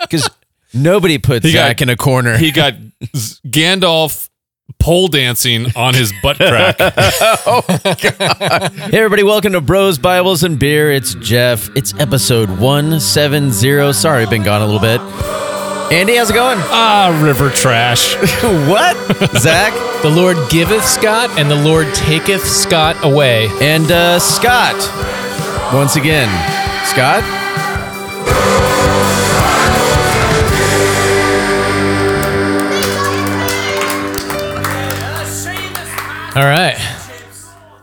Because nobody put He got- Zach in a corner. He got Z- Gandalf pole dancing on his butt crack. Hey, everybody, welcome to Bros, Bibles, and Beer. It's Jeff. It's episode 170. Sorry, I've been gone a little bit. Andy, how's it going? ah, river trash. what? Zach? The Lord giveth Scott, and the Lord taketh Scott away. And uh, Scott. Once again. Scott? All right.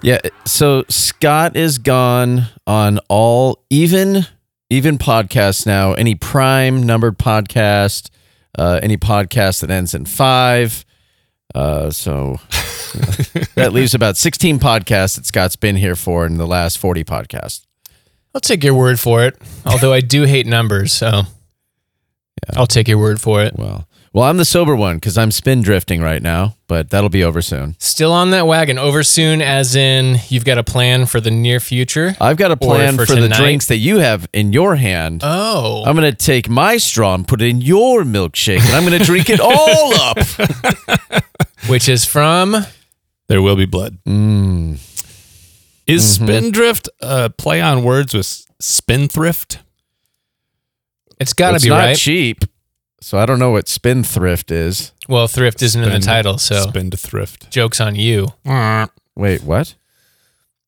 Yeah, so Scott is gone on all even even podcasts now. Any prime numbered podcast, uh, any podcast that ends in five. Uh, so that leaves about sixteen podcasts that Scott's been here for in the last forty podcasts. I'll take your word for it. Although I do hate numbers, so I'll take your word for it. Well, well, I'm the sober one because I'm spin drifting right now, but that'll be over soon. Still on that wagon. Over soon, as in you've got a plan for the near future. I've got a plan for for, the drinks that you have in your hand. Oh, I'm going to take my straw and put it in your milkshake, and I'm going to drink it all up. which is from There will be blood. Mm. Is Mm-hmm. spindrift a play on words with spendthrift? it's got to be not right. cheap, so I don't know what spendthrift is. Well, thrift isn't in the Spend- title, so Spendthrift. jokes on you. Wait, what?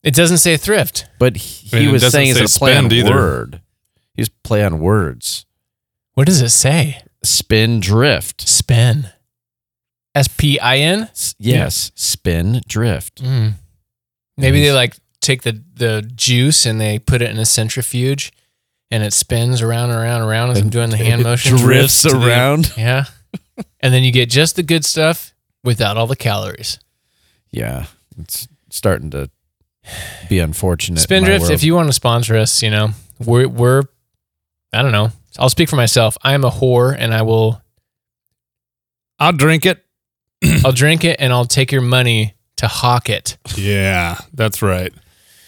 It doesn't say thrift. But he, I mean, it was doesn't saying say it's a play on spend either. word. He was play on words. What does it say? Spin drift. Spin. S P I N. S- Yes, spin drift. Mm. Maybe they like take the the juice and they put it in a centrifuge, and it spins around and around and around as I'm doing the hand motion. Drifts the- around. Yeah, and then you get just the good stuff without all the calories. Yeah, it's starting to be unfortunate. Spindrift, if you want to sponsor us, you know, we're we're I don't know. I'll speak for myself. I am a whore, and I will. I'll drink it. I'll drink it, and I'll take your money to hawk it. Yeah, that's right.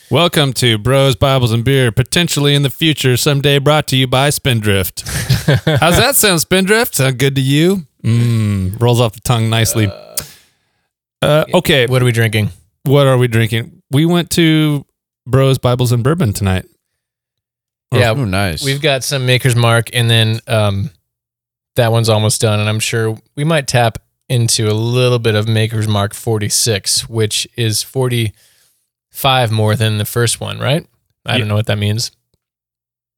Welcome to Bros, Bibles, and Beer, potentially in the future, someday brought to you by Spindrift. How's that sound, Spindrift? Sound good to you? Mmm, rolls off the tongue nicely. Uh, okay, What are we drinking? what are we drinking? We went to Bros, Bibles, and Bourbon tonight. Yeah, oh, nice. We've got some Maker's Mark, and then um, that one's almost done. And I'm sure we might tap into a little bit of Maker's Mark 46, which is 45 more than the first one, right? I Yeah. don't know what that means.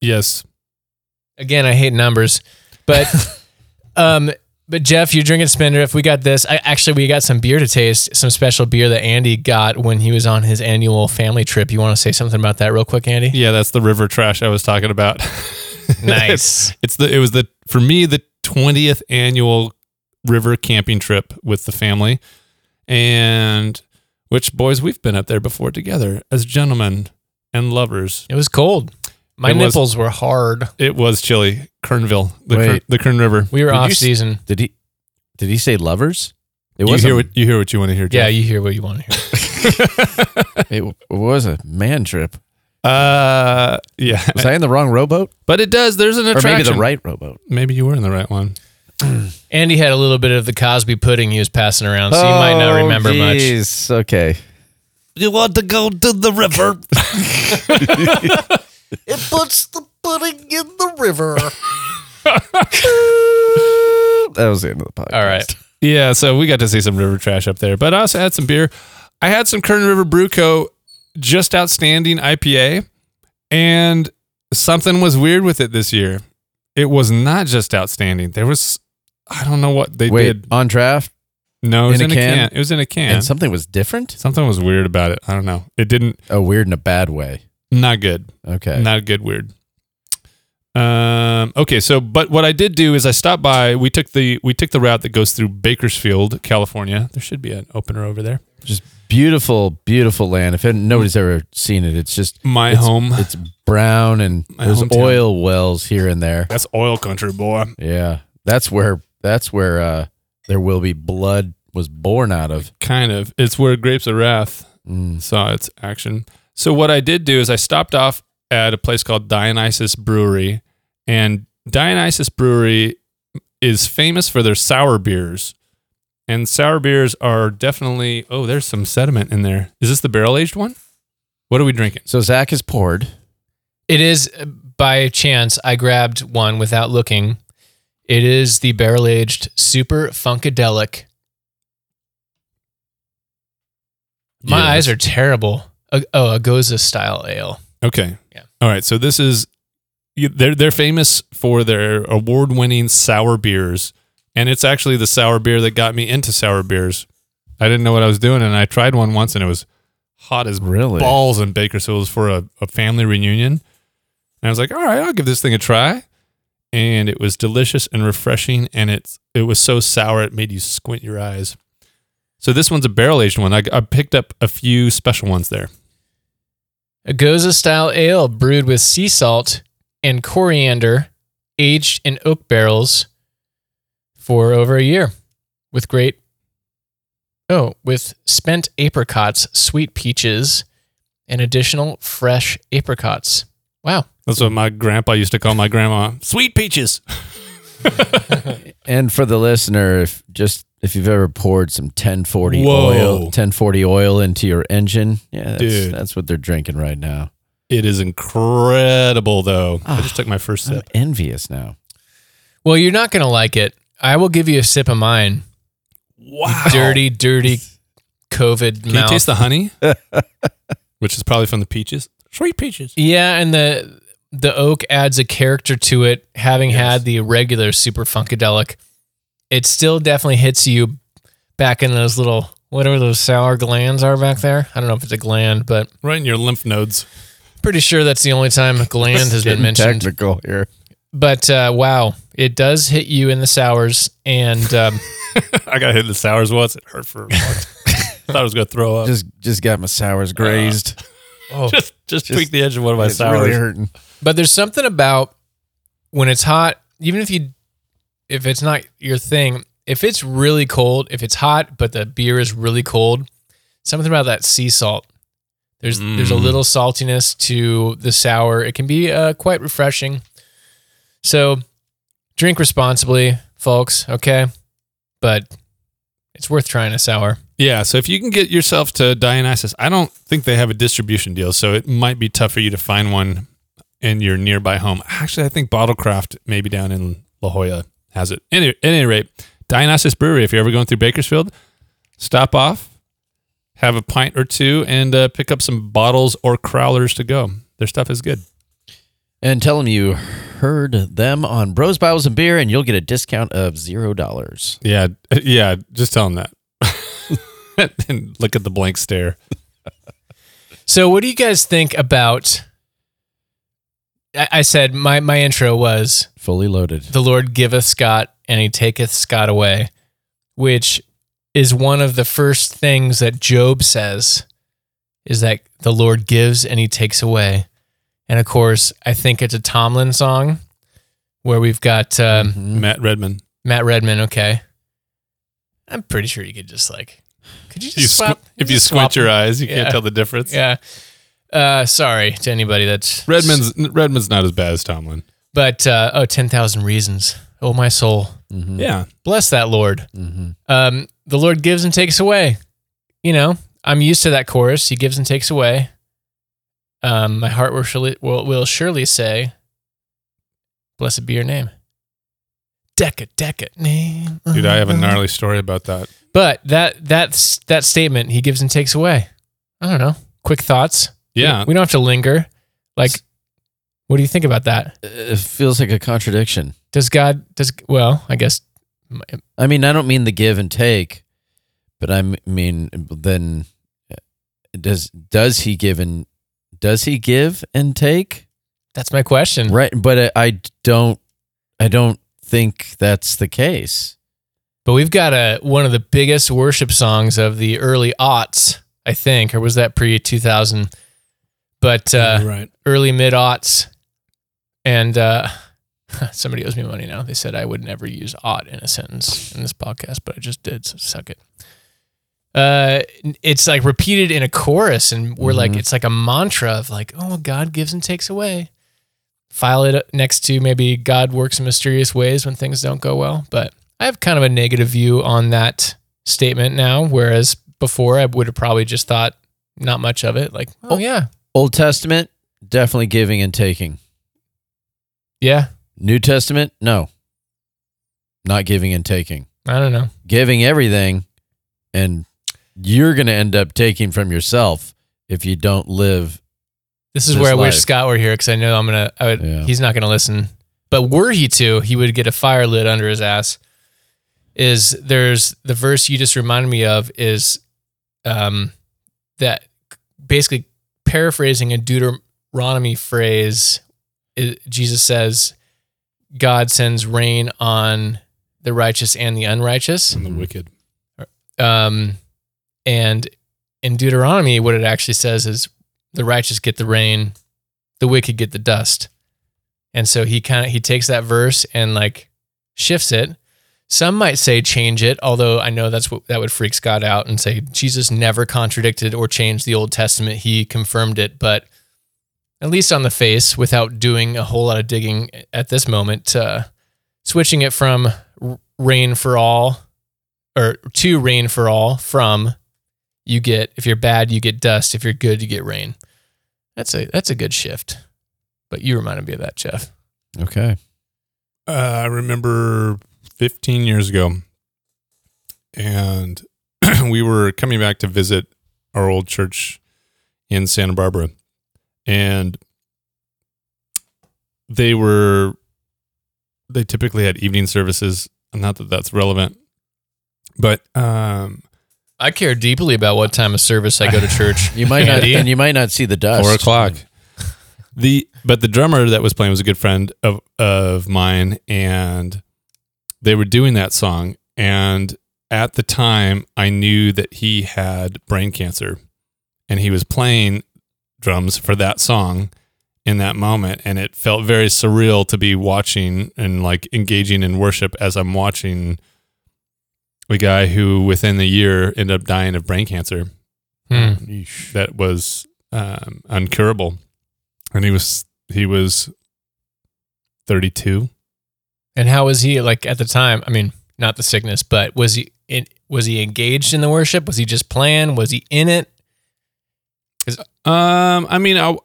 Yes. Again, I hate numbers, but um, but Jeff, you're drinking Spindrift. We got this. I, actually, we got some beer to taste. Some special beer that Andy got when he was on his annual family trip. You want to say something about that real quick, Andy? Yeah, that's the river trash I was talking about. Nice. it's the it was the for me the 20th annual river camping trip with the family and which boys we've been up there before together as gentlemen and lovers It was cold. My It was- nipples were hard. it was chilly kernville the Kern, Wait. the kern river We were Did you off s- season. Did he? Did he say lovers? It you was hear a, what you hear what you want to hear Yeah, Jeff. you hear what you want to hear. it was a man trip. uh yeah Was I in the wrong rowboat, but it does there's an or attraction maybe the right rowboat? maybe you were in the right one Andy had a little bit of the Cosby pudding he was passing around, so you might not oh, remember much. Oh, much. Okay. you want to go to the river It puts the pudding in the river. that was the end of the podcast. All right. Yeah, so we got to see some river trash up there, but I also had some beer. I had some Kern River Brew Co. just outstanding IPA, and something was weird with it this year. It was not just outstanding. There was, I don't know what they Wait, did. on draft, No, it was in a can? It was in a can. and something was different. something was weird about it. I don't know. It didn't. Oh, weird in a bad way. Not good. Okay. Not good. Weird. Um. Okay. So, but what I did do is I stopped by. We took the we took the route that goes through Bakersfield, California. There should be an opener over there. Just beautiful, beautiful land. If nobody's ever seen it, it's just My it's, home. It's brown and My there's hometown. oil wells here and there. That's oil country, boy. Yeah, that's where that's where uh, there will be blood was born out of. Kind of. It's where Grapes of Wrath Mm. saw its action. So what I did do is I stopped off at a place called Dionysus Brewery and Dionysus Brewery is famous for their sour beers. And sour beers are definitely, oh, there's some sediment in there. Is this the barrel aged one? What are we drinking? So Zach has poured. It is uh, by chance I grabbed one without looking. It is the barrel aged Super Funkadelic. My Yes. eyes are terrible. Oh, a Gose style ale. Okay. Yeah. All right. So this is they're they're famous for their award-winning sour beers, and it's actually the sour beer that got me into sour beers. I didn't know what I was doing, and I tried one once, and it was hot as Really? balls in Bakersfield. It was for a, a family reunion, and I was like, "All right, I'll give this thing a try." And it was delicious and refreshing, and it's it was so sour it made you squint your eyes. So this one's a barrel aged one. I, I picked up a few special ones there. A Gose style ale brewed with sea salt and coriander, aged in oak barrels for over a year, with great. Oh, with spent apricots, sweet peaches, and additional fresh apricots. Wow. That's what my grandpa used to call my grandma. Sweet peaches. And for the listener, if just if you've ever poured some 1040 Whoa. oil, 1040 oil into your engine, yeah, that's, Dude. that's what they're drinking right now. It is incredible, though. I just ah, took my first I'm sip. envious now. Well, you're not going to like it. I will give you a sip of mine. Wow. Dirty, dirty COVID Can mouth. you taste the honey? Which is probably from the peaches. Sweet peaches. Yeah, and the the oak adds a character to it. Having Yes. had the regular super funkadelic, it still definitely hits you back in those little whatever those sour glands are back there. I don't know if it's a gland, but Right in your lymph nodes. pretty sure that's the only time gland has been mentioned. technical here. But uh, wow, it does hit you in the sours, and um, I got hit in the sours once. It hurt for a month. Thought I was going to throw up. Just just got my sours grazed. oh, just, just, just- tweak the edge of one of my it's sours. really hurting. But there's something about when it's hot, even if you if it's not your thing, if it's really cold, if it's hot but the beer is really cold, something about that sea salt. There's there's a Mm. little saltiness to the sour. It can be uh, quite refreshing. So drink responsibly, folks, okay? But it's worth trying a sour. Yeah, so if you can get yourself to Dionysus, I don't think they have a distribution deal, so it might be tough for you to find one in your nearby home. Actually, I think Bottlecraft, maybe down in La Jolla, has it. Any, at any rate, Dionysus Brewery, if you're ever going through Bakersfield, stop off, have a pint or two, and uh, pick up some bottles or crowlers to go. Their stuff is good. And tell them you heard them on Bros, Bibles, and Beer, and you'll get a discount of zero dollars. Yeah, yeah, just tell them that. and look at the blank stare. So, what do you guys think about? I, I said my my intro was Fully loaded. "The Lord giveth Scott, and He taketh Scott away," which is one of the first things that Job says. Is that the Lord gives and He takes away, and of course, I think it's a Tomlin song where we've got um, Mhm. Matt Redman. Matt Redman. Okay, I'm pretty sure you could just like, could you just You swap? squ- if you squint your eyes, you Yeah. can't tell the difference. Yeah. Uh, sorry to anybody that's Redman's Redman's not as bad as Tomlin. But uh, oh, 10,000 reasons. Oh, my soul. Mhm. Yeah. Bless that Lord. Mhm. Um, the Lord gives and takes away. You know, I'm used to that chorus. He gives and takes away. Um, my heart will surely, will, will surely say, Blessed be your name. Decca, Decca, name. Dude, I have a gnarly story about that. But that, that's, that statement, he gives and takes away. I don't know. Quick thoughts. Yeah. We don't have to linger. Like, what do you think about that? It feels like a contradiction. Does God, does, well, I guess I mean, I don't mean the give and take, but I mean then does does he give and does he give and take? that's my question. Right, but I, I don't I don't think that's the case. But we've got a one of the biggest worship songs of the early aughts, I think, or was that pre two thousand? But uh, right. early mid aughts, and uh, somebody owes me money now. They said I would never use "ought" in a sentence in this podcast, but I just did. So suck it. Uh, it's like repeated in a chorus, and we're like, Mhm. it's like a mantra of like, oh, God gives and takes away. file it next to maybe God works in mysterious ways when things don't go well. But I have kind of a negative view on that statement now, whereas before I would have probably just thought not much of it. Like, Oh. yeah, Old Testament, definitely giving and taking. yeah, New Testament, no. Not giving and taking. I don't know. Giving everything, and you're going to end up taking from yourself if you don't live. This is This where I wish. Scott were here because I know I'm gonna. I would, Yeah. He's not gonna listen. But were he to, he would get a fire lit under his ass. Is there's the verse you just reminded me of is, um, that basically paraphrasing a Deuteronomy phrase. It, Jesus says, "God sends rain on the righteous and the unrighteous." And the wicked. Um, and in Deuteronomy, what it actually says is the righteous get the rain, the wicked get the dust. And so he kind of he takes that verse and like shifts it. Some might say change it, although I know that's what that would freak Scott out and say Jesus never contradicted or changed the Old Testament. He confirmed it, but at least on the face, without doing a whole lot of digging at this moment, uh, switching it from rain for all or to rain for all from you get if you're bad you get dust if you're good you get rain that's a that's a good shift but you reminded me of that jeff Okay. Uh, I remember 15 years ago, and we were coming back to visit our old church in Santa Barbara, and they were they typically had evening services. Not that that's relevant, but um, i care deeply about what time of service i go to church You might not, and you might not see the dust. four o'clock. The but the drummer that was playing was a good friend of of mine, and they were doing that song. And at the time, I knew that he had brain cancer, and he was playing drums for that song in that moment, and it felt very surreal to be watching and like engaging in worship as I'm watching a guy who within the year ended up dying of brain cancer Hmm. That was um, uncurable, and he was he was thirty two. and how was he like at the time i mean not the sickness but was he in, was he engaged in the worship was he just playing was he in it Um, I mean, I,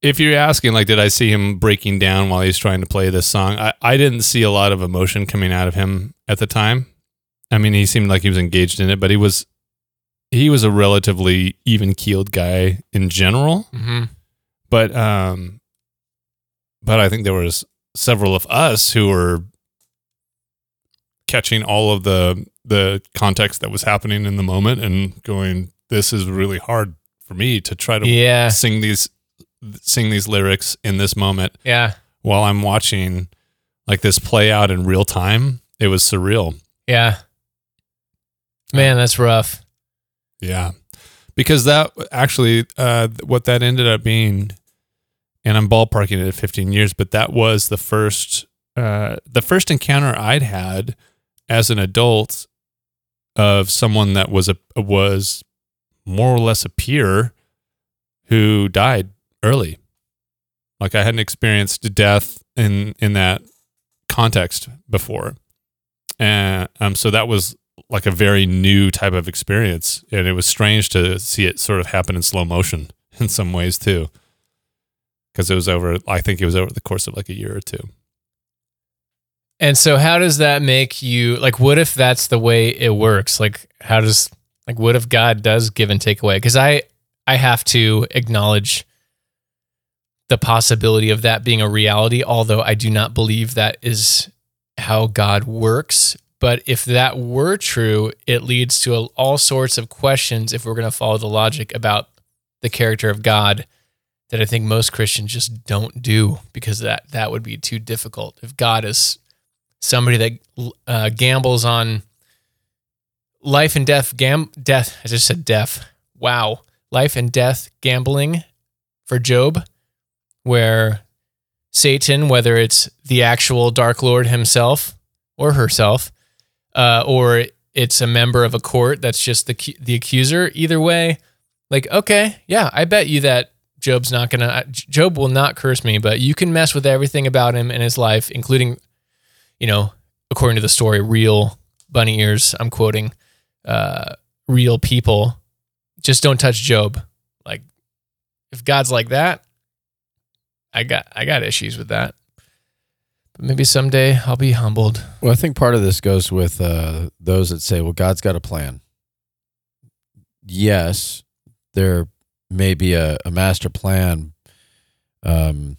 if you're asking, like, did I see him breaking down while he's trying to play this song? I, I didn't see a lot of emotion coming out of him at the time. I mean, he seemed like he was engaged in it, but he was he was a relatively even keeled guy in general. mm-hmm. but um but i think there was several of us who were catching all of the the context that was happening in the moment and going this is really hard for me to try to yeah. sing these sing these lyrics in this moment yeah. while i'm watching like this play out in real time. It was surreal. Yeah man that's rough Yeah. Because that actually, uh, what that ended up being, and I'm ballparking it at 15 years, but that was the first, uh, the first encounter I'd had as an adult of someone that was a was more or less a peer who died early. Like I hadn't experienced death in in that context before, and um, so that was like a very new type of experience, and it was strange to see it sort of happen in slow motion in some ways too, because it was over. I think it was over the course of like a year or two. And so how does that make you like what if that's the way it works? Like how does like what if God does give and take away? Cuz I I have to acknowledge the possibility of that being a reality, although I do not believe that is how God works. But if that were true, it leads to all sorts of questions if we're going to follow the logic about the character of God that I think most Christians just don't do because that that would be too difficult. If God is somebody that uh, gambles on life and death gam death i just said death wow life and death gambling for job where satan whether it's the actual dark lord himself or herself uh, or it's a member of a court that's just the the accuser either way like okay yeah i bet you that Job's not gonna. Job will not curse me, but you can mess with everything about him in his life, including, you know, according to the story, real bunny ears. I'm quoting, uh, real people. Just don't touch Job. Like, if God's like that, I got I got issues with that. But maybe someday I'll be humbled. Well, I think part of this goes with uh, those that say, well, God's got a plan. Yes, there may be a, a master plan, um,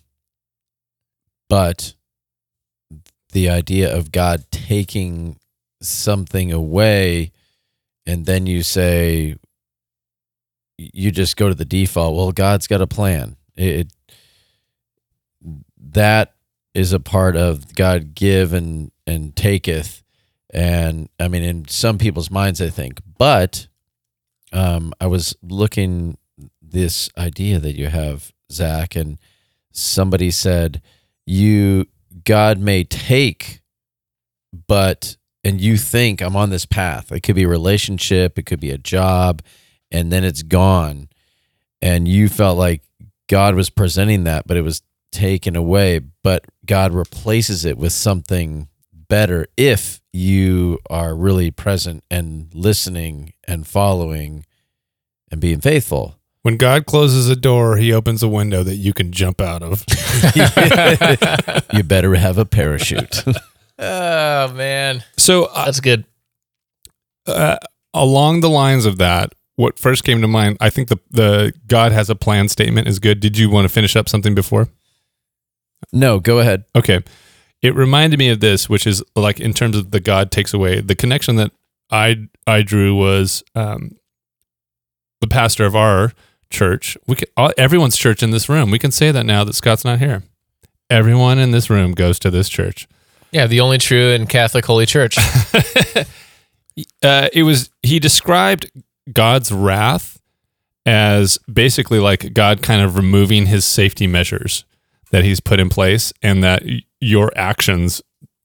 but the idea of God taking something away and then you say, you just go to the default, well, God's got a plan. It, that is a part of God give and and taketh, and I mean in some people's minds, I think. But um, I was looking this idea that you have, Zach, and somebody said you God may take, but and you think I'm on this path. It could be a relationship, it could be a job, and then it's gone, and you felt like God was presenting that, but it was taken away, but God replaces it with something better if you are really present and listening and following and being faithful. When God closes a door, he opens a window that you can jump out of. you better have a parachute. oh man, so uh, that's good. uh, along the lines of that, what first came to mind, I think the the God has a plan statement is good. Did you want to finish up something before? No, go ahead. Okay. It reminded me of this, which is like in terms of the God takes away. The connection that I I drew was um, the pastor of our church. We can, all, everyone's church in this room. We can say that now that Scott's not here. Everyone in this room goes to this church. Yeah, the only true and Catholic Holy Church. uh, it was he described God's wrath as basically like God kind of removing his safety measures that he's put in place, and that your actions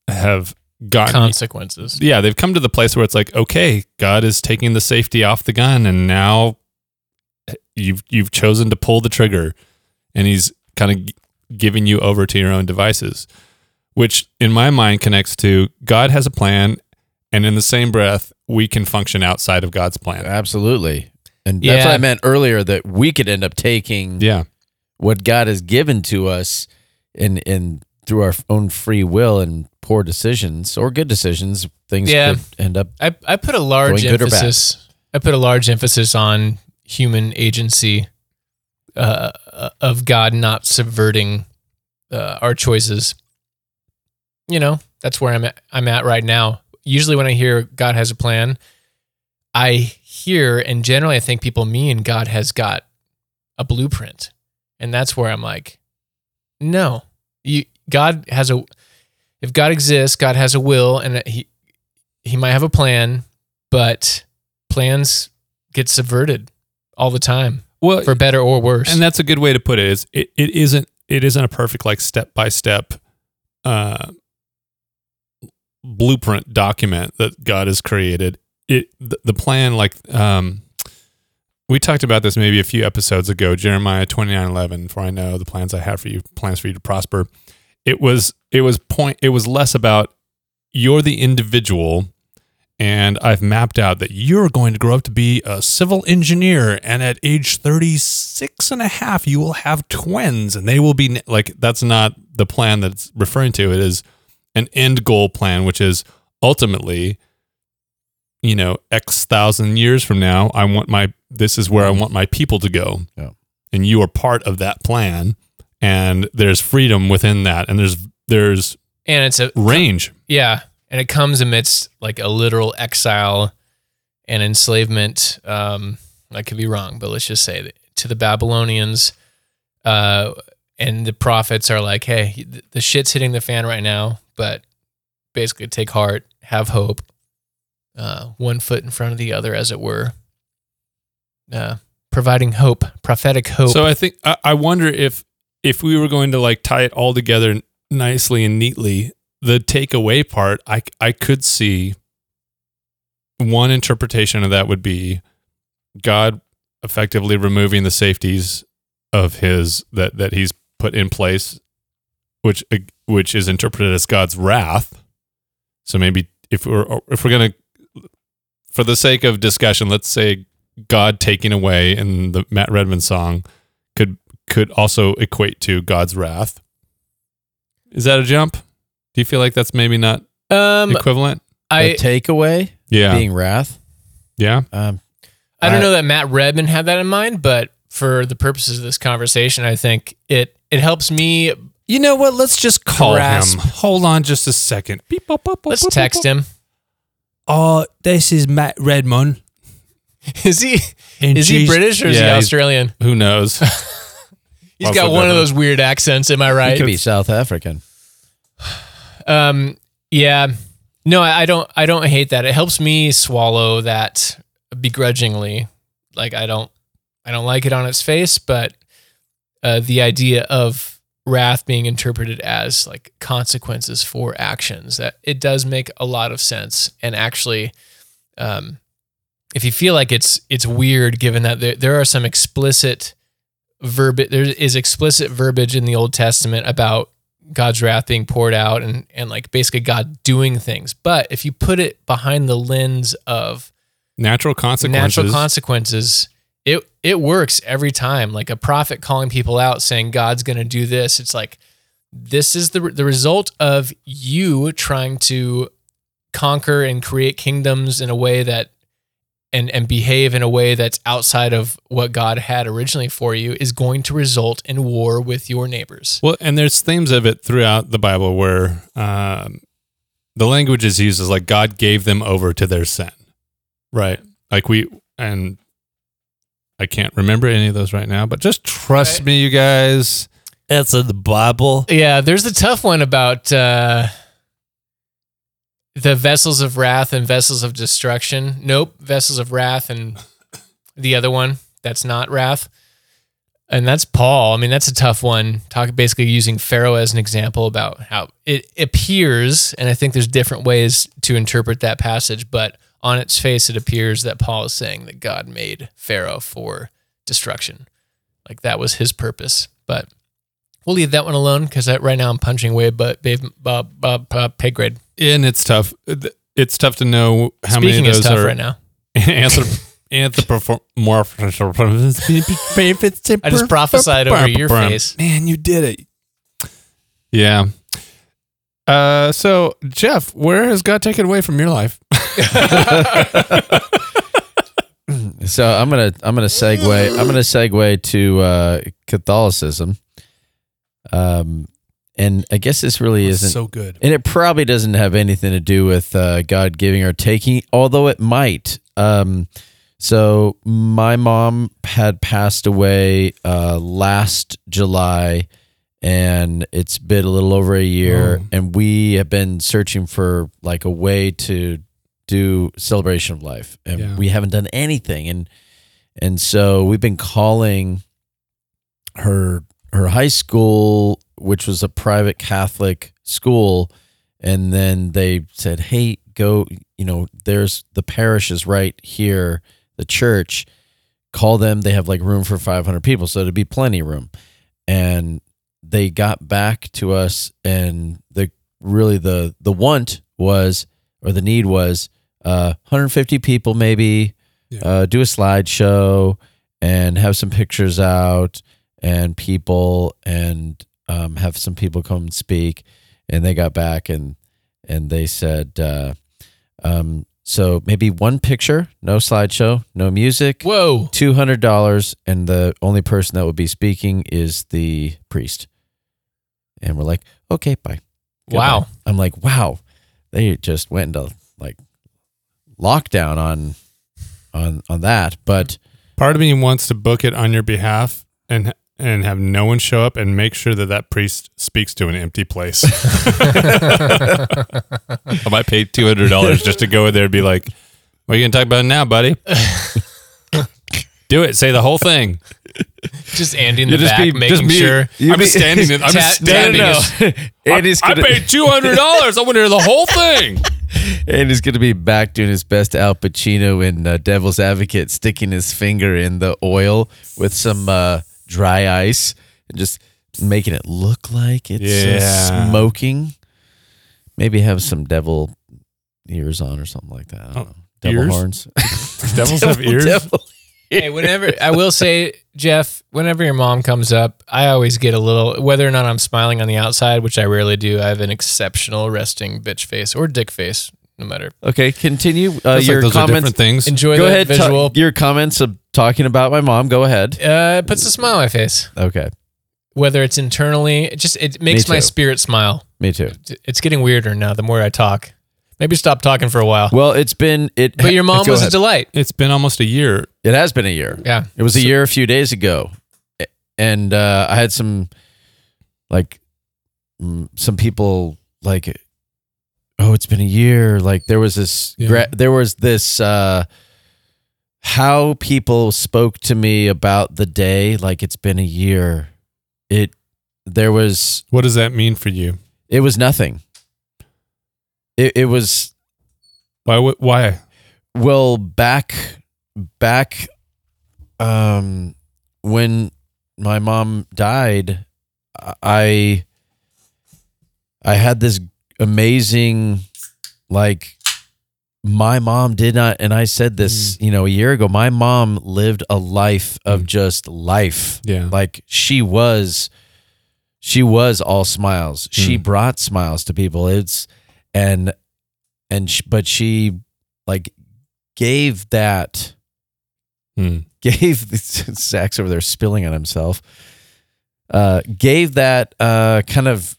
have gotten Consequences. yeah they've come to the place where it's like okay God is taking the safety off the gun, and now eh, you've you've chosen to pull the trigger, and he's kind of g- giving you over to your own devices, which in my mind connects to God has a plan, and in the same breath we can function outside of God's plan. Absolutely. And that's what I meant earlier that we could end up taking Yeah. What God has given to us in in through our own free will and poor decisions or good decisions, things Yeah. could end up I, I put a large Going good or bad? emphasis. I put a large emphasis on human agency uh, of God not subverting uh, our choices. You know, that's where I'm at, I'm at right now. Usually, when I hear God has a plan, I hear and generally I think people mean God has got a blueprint, and that's where I'm like, no, you God has a. If God exists, God has a will, and he he might have a plan, but plans get subverted all the time, Well, for better or worse. and that's a good way to put it. Is it, it isn't it isn't a perfect like step by step uh blueprint document that God has created. It the, the plan like um we talked about this maybe a few episodes ago, Jeremiah twenty nine eleven, for I know the plans I have for you, plans for you to prosper. It was it was point it was less about you're the individual and I've mapped out that you're going to grow up to be a civil engineer and at age 36 and a half you will have twins and they will be like that's not the plan that it's referring to it is an end goal plan which is ultimately you know x thousand years from now I want my this is where I want my people to go Yeah. and you are part of that plan and there's freedom within that and there's there's and it's a range yeah, and it comes amidst like a literal exile and enslavement. Um, I could be wrong, but let's just say that to the Babylonians, uh, and the prophets are like, "Hey, the shit's hitting the fan right now, but basically, take heart, have hope, uh, one foot in front of the other, as it were." Uh, providing hope, prophetic hope. So I think I, I wonder if if we were going to like tie it all together nicely and neatly, the takeaway part, I I could see one interpretation of that would be God effectively removing the safeties of his that that he's put in place, which which is interpreted as God's wrath. So maybe if we're if we're gonna, for the sake of discussion, let's say God taking away in the Matt Redman song could could also equate to God's wrath. Is that a jump? Do you feel like that's maybe not Um, equivalent? I the takeaway Yeah, being wrath. yeah. Um, I don't I- know that Matt Redman had that in mind, but for the purposes of this conversation, I think it it helps me. You know what? Let's just call Grasp. him. Hold on, just a second. Beep, bop, bop, bop, Let's bop, text bop. him. Oh, this is Matt Redman. Is he And is he British or is he Yeah, he's- Australian? Who knows? He's Also got one of those weird accents. Am I it right? could be South African. Um, yeah. No, I, I don't. I don't hate that. It helps me swallow that begrudgingly. Like I don't. I don't like it on its face, but uh, the idea of wrath being interpreted as like consequences for actions that it does make a lot of sense. And actually, um, if you feel like it's it's weird, given that there there are some explicit verbiage, there is explicit verbiage in the Old Testament about God's wrath being poured out and and like basically God doing things. But if you put it behind the lens of Natural consequences. natural consequences, it it works every time. Like a prophet calling people out saying God's going to do this. It's like this is the the result of you trying to conquer and create kingdoms in a way that and and behave in a way that's outside of what God had originally for you is going to result in war with your neighbors. Well, and there's themes of it throughout the Bible where um, the language is used as like God gave them over to their sin, right? Like we and I can't remember any of those right now, but just trust Right. me, you guys. That's in the Bible. Yeah, there's the tough one about uh, the vessels of wrath and vessels of destruction. Nope, vessels of wrath and the other one that's not wrath. And that's Paul. I mean, that's a tough one. Talk basically using Pharaoh as an example about how it appears, and I think there's different ways to interpret that passage, but on its face, it appears that Paul is saying that God made Pharaoh for destruction. Like that was his purpose. But we'll leave that one alone because right now I'm punching way but babe, uh, uh, uh, pay grade. And it's tough. It's tough to know how many. Speaking many of is those tough are right now. anthrop- anthropomorphic. I just prophesied over your face. Man, you did it. Yeah. Uh, so Jeff, where has God taken away from your life? So I'm gonna I'm gonna segue I'm gonna segue to uh, Catholicism. Um, and I guess this really isn't so good. And it probably doesn't have anything to do with uh, God giving or taking, although it might. Um, so my mom had passed away uh, last July, and it's been a little over a year, Oh. and we have been searching for like a way to do celebration of life, and Yeah. we haven't done anything, and and so we've been calling her her high school, which was a private Catholic school, and then they said, "Hey, go. You know, there's the parish is right here, the church. Call them. They have like room for 500 people, so it'd be plenty of room." And they got back to us, and the really the the want was or the need was uh, 150 people, maybe. Yeah. Uh, do a slideshow and have some pictures out and people and um, have some people come and speak and they got back and and they said uh, um, so maybe one picture no slideshow no music Whoa. $200 and the only person that would be speaking is the priest and we're like okay bye Goodbye. Wow. i'm like wow they just went into like lockdown on on on that but Part of me wants to book it on your behalf and and have no one show up and make sure that that priest speaks to an empty place. I might pay two hundred dollars just to go in there and be like, "What are you gonna talk about now, buddy?" Do it. Say the whole thing. Just Andy in the You just back be- making just be- sure. I'm just standing. there- I'm just standing. tapping his- Andy's I gonna, paid two hundred dollars. I want to hear the whole thing. Andy's gonna be back doing his best Al Pacino in uh, Devil's Advocate, sticking his finger in the oil with some uh, dry ice and just making it look like it's uh, Yeah. smoking. Maybe have some devil ears on or something like that. I don't Oh, know. Devil ears? horns. Devils have ears. Devil- Hey, whenever I will say, Jeff, whenever your mom comes up, I always get a little. Whether or not I'm smiling on the outside, which I rarely do, I have an exceptional resting bitch face or dick face, no matter. Okay, continue. Uh, Feels like your those are comments. different things. Enjoy Go the ahead. ta- visual. your comments of talking about my mom. Go ahead. uh, it puts a smile on my face. Okay, Whether it's internally, it just it makes my too. spirit smile. me too. It's getting weirder now. The more I talk, maybe stop talking for a while. Well, it's been it. But your mom Go was a delight. It's been almost a year. It has been a year. Yeah. It was a year a few days ago, and uh, I had some like mm, some people like, oh, it's been a year. Like there was this, Yeah. gra- there was this uh, how people spoke to me about the day. Like it's been a year. It there was What does that mean for you? it was nothing. It it was Why? Why? Well, back back um when my mom died, I I had this amazing like my mom did not and I said this, you know, a year ago, my mom lived a life of Mm. just life. Yeah. Like she was she was all smiles. She Mm. brought smiles to people. It's and and sh- but she like gave that Hmm. gave Zach's over there spilling on himself. Uh, gave that uh, kind of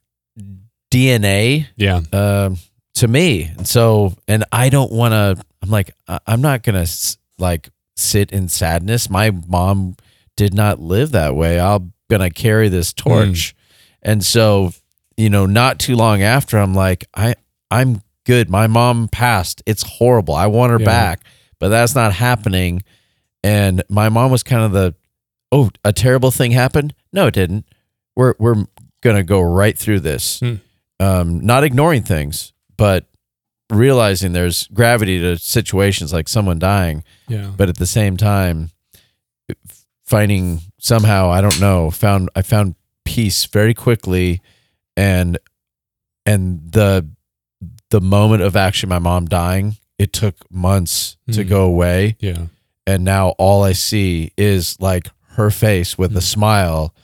DNA Yeah. um, to me, and so and I don't want to. I'm like I'm not gonna s- like sit in sadness. My mom did not live that way. I'm gonna carry this torch, and so you know, not too long after, I'm like I I'm good. My mom passed. It's horrible. I want her Yeah. back, but that's not happening. And my mom was kind of the, oh, a terrible thing happened. No, it didn't. We're we're gonna go right through this. Hmm. Um, not ignoring things, but realizing there's gravity to situations like someone dying, Yeah. but at the same time, finding somehow I don't know found I found peace very quickly, and and the the moment of actually my mom dying, it took months to Mhm. go away Yeah. and now all I see is like her face with a Mm. smile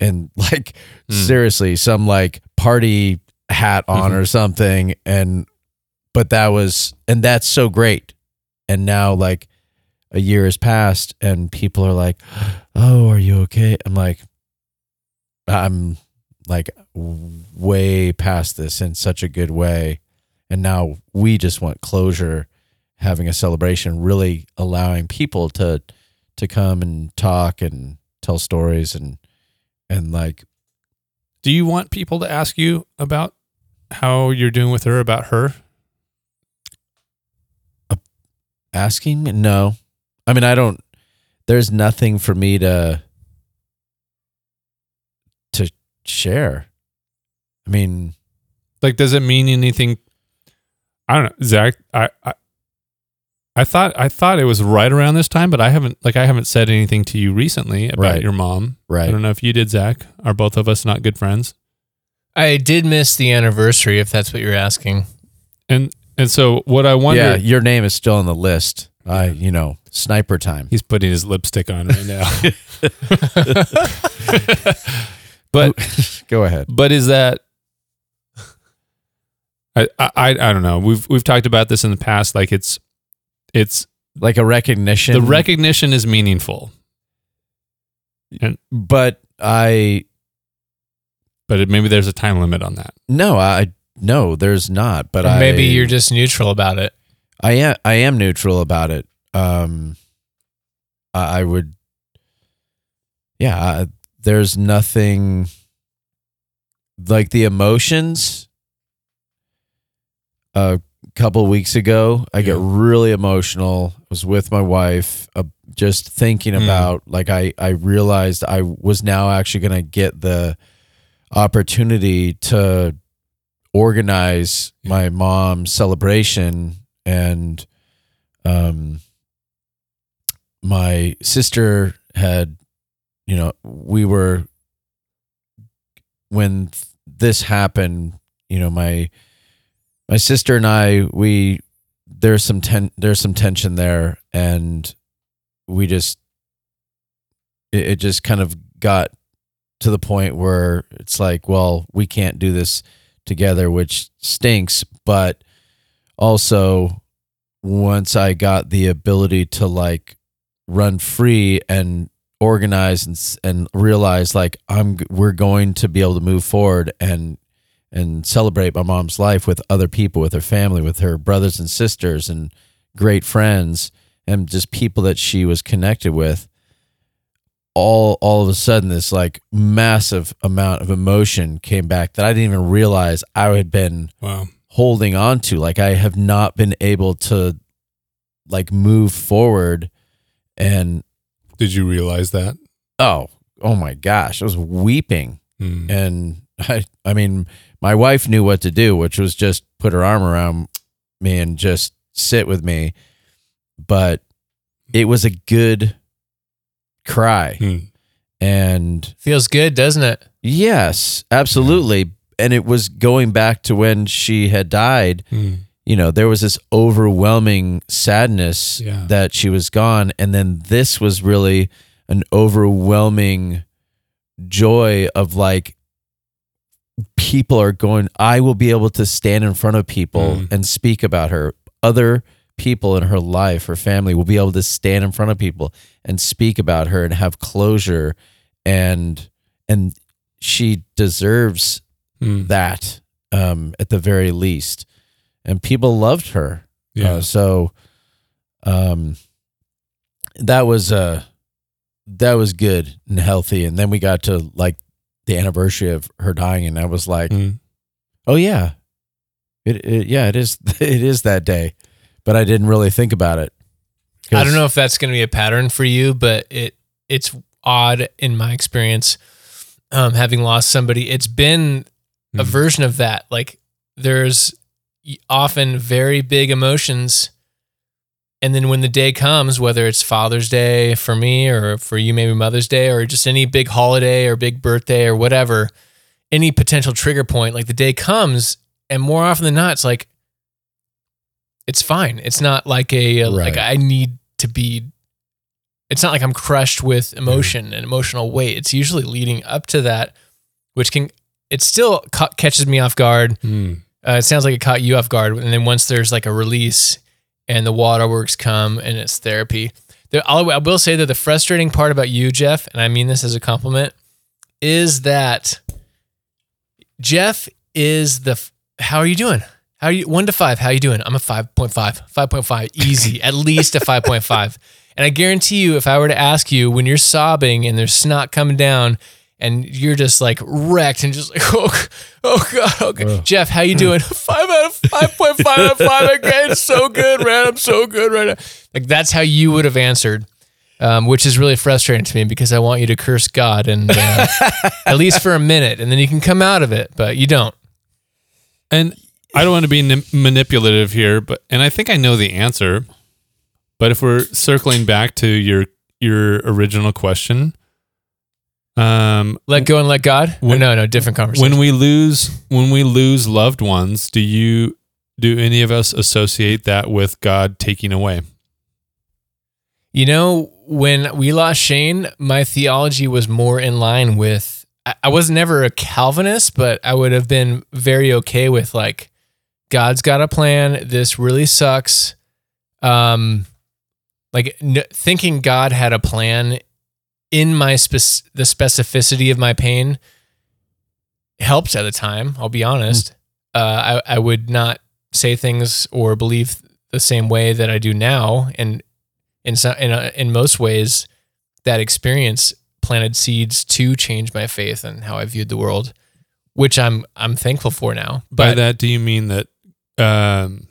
and like Mm. seriously some like party hat on Mhm. or something and but that was and that's so great and now like a year has passed and people are like oh are you okay i'm like i'm like way past this in such a good way and now we just want closure having a celebration really allowing people to to come and talk and tell stories and and like Do you want people to ask you about how you're doing with her, about her? asking no i mean i don't there's nothing for me to to share i mean Like, does it mean anything? I don't know, Zach. I, I, I thought I thought it was right around this time, but I haven't like I haven't said anything to you recently about Right. your mom. Right. I don't know if you did, Zach. Are both of us not good friends? I did miss the anniversary, if that's what you're asking. And and so what I wonder, yeah your name is still on the list i you know sniper time he's putting his lipstick on right now. but go ahead but is that I, I I I don't know. We've we've talked about this in the past. Like it's it's like a recognition the recognition is meaningful, but i but it, maybe there's a time limit on that. no i no there's not but Or i maybe you're just neutral about it. I am I am neutral about it. Um, I, I would, yeah. I, there's nothing like the emotions. A couple weeks ago, I get really emotional. I was with my wife, uh, just thinking Mm. about like I I realized I was now actually going to get the opportunity to organize Yeah. my mom's celebration and um my sister had you know, we were when th- this happened, you know, my my sister and I, we there's some ten there's some tension there and we just it, it just kind of got to the point where it's like, well, we can't do this together, which stinks, but also once I got the ability to like run free and organize and and realize like I'm we're going to be able to move forward and and celebrate my mom's life with other people with her family with her brothers and sisters and great friends and just people that she was connected with all all of a sudden this like massive amount of emotion came back that I didn't even realize I had been Wow. holding on to like i have not been able to like move forward and Did you realize that? oh oh my gosh i was weeping Hmm. and i i mean my wife knew what to do which was just put her arm around me and just sit with me but it was a good cry Hmm. and Feels good, doesn't it? yes absolutely and it was going back to when she had died Hmm. you know, there was this overwhelming sadness Yeah. that she was gone. And then this was really an overwhelming joy of like, people are going, I will be able to stand in front of people Mm. and speak about her. Other people in her life, her family will be able to stand in front of people and speak about her and have closure. And, and she deserves Hmm. that um, at the very least. And people loved her. Yeah. Uh, so um, that was uh, that was good and healthy. And then we got to like the anniversary of her dying, and I was like, Hmm. oh yeah, it, it yeah it is it is that day, but I didn't really think about it. I don't know if that's going to be a pattern for you, but it it's odd in my experience. Um, having lost somebody, it's been a Mhm. version of that. Like there's often very big emotions, and then when the day comes, whether it's Father's Day for me or for you, maybe Mother's Day, or just any big holiday or big birthday or whatever, any potential trigger point, like the day comes, and more often than not, it's like it's fine. It's not like a like Right. I need to be. It's not like I'm crushed with emotion and emotional weight. It's usually leading up to that, which can it still ca- catches me off guard. Hmm. Uh, it sounds like it caught you off guard, and then once there's like a release and the waterworks come and it's therapy. The, I'll, say that the frustrating part about you, Jeff, and I mean this as a compliment, is that Jeff is the. How are you doing? How are you? One to five. How are you doing? I'm a 5.5. 5.5. Easy. At least a 5.5. And I guarantee you, if I were to ask you when you're sobbing and there's snot coming down and you're just like wrecked and just like, oh, oh God, okay. Jeff, how you doing? Five out of 5.5 out of five again. So good, man. I'm so good right now. Like that's how you would have answered. Um, which is really frustrating to me because I want you to curse God and uh, at least for a minute, and then you can come out of it, but you don't. And I don't want to be nim- manipulative here, but and I think I know the answer. But if we're circling back to your your original question, um, Let go and let God. When- no, no, different conversation. when we lose when we lose loved ones, do you do any of us associate that with God taking away? You know, when we lost Shane, my theology was more in line with. I, I was never a Calvinist, but I would have been very okay with like, God's got a plan. This really sucks. Um, like n- thinking God had a plan in my spec- the specificity of my pain helped at the time. I'll be honest. Uh, I I would not say things or believe the same way that I do now, and in some, in, uh, in most ways, that experience planted seeds to change my faith and how I viewed the world, which I'm I'm thankful for now. By that, do you mean that um,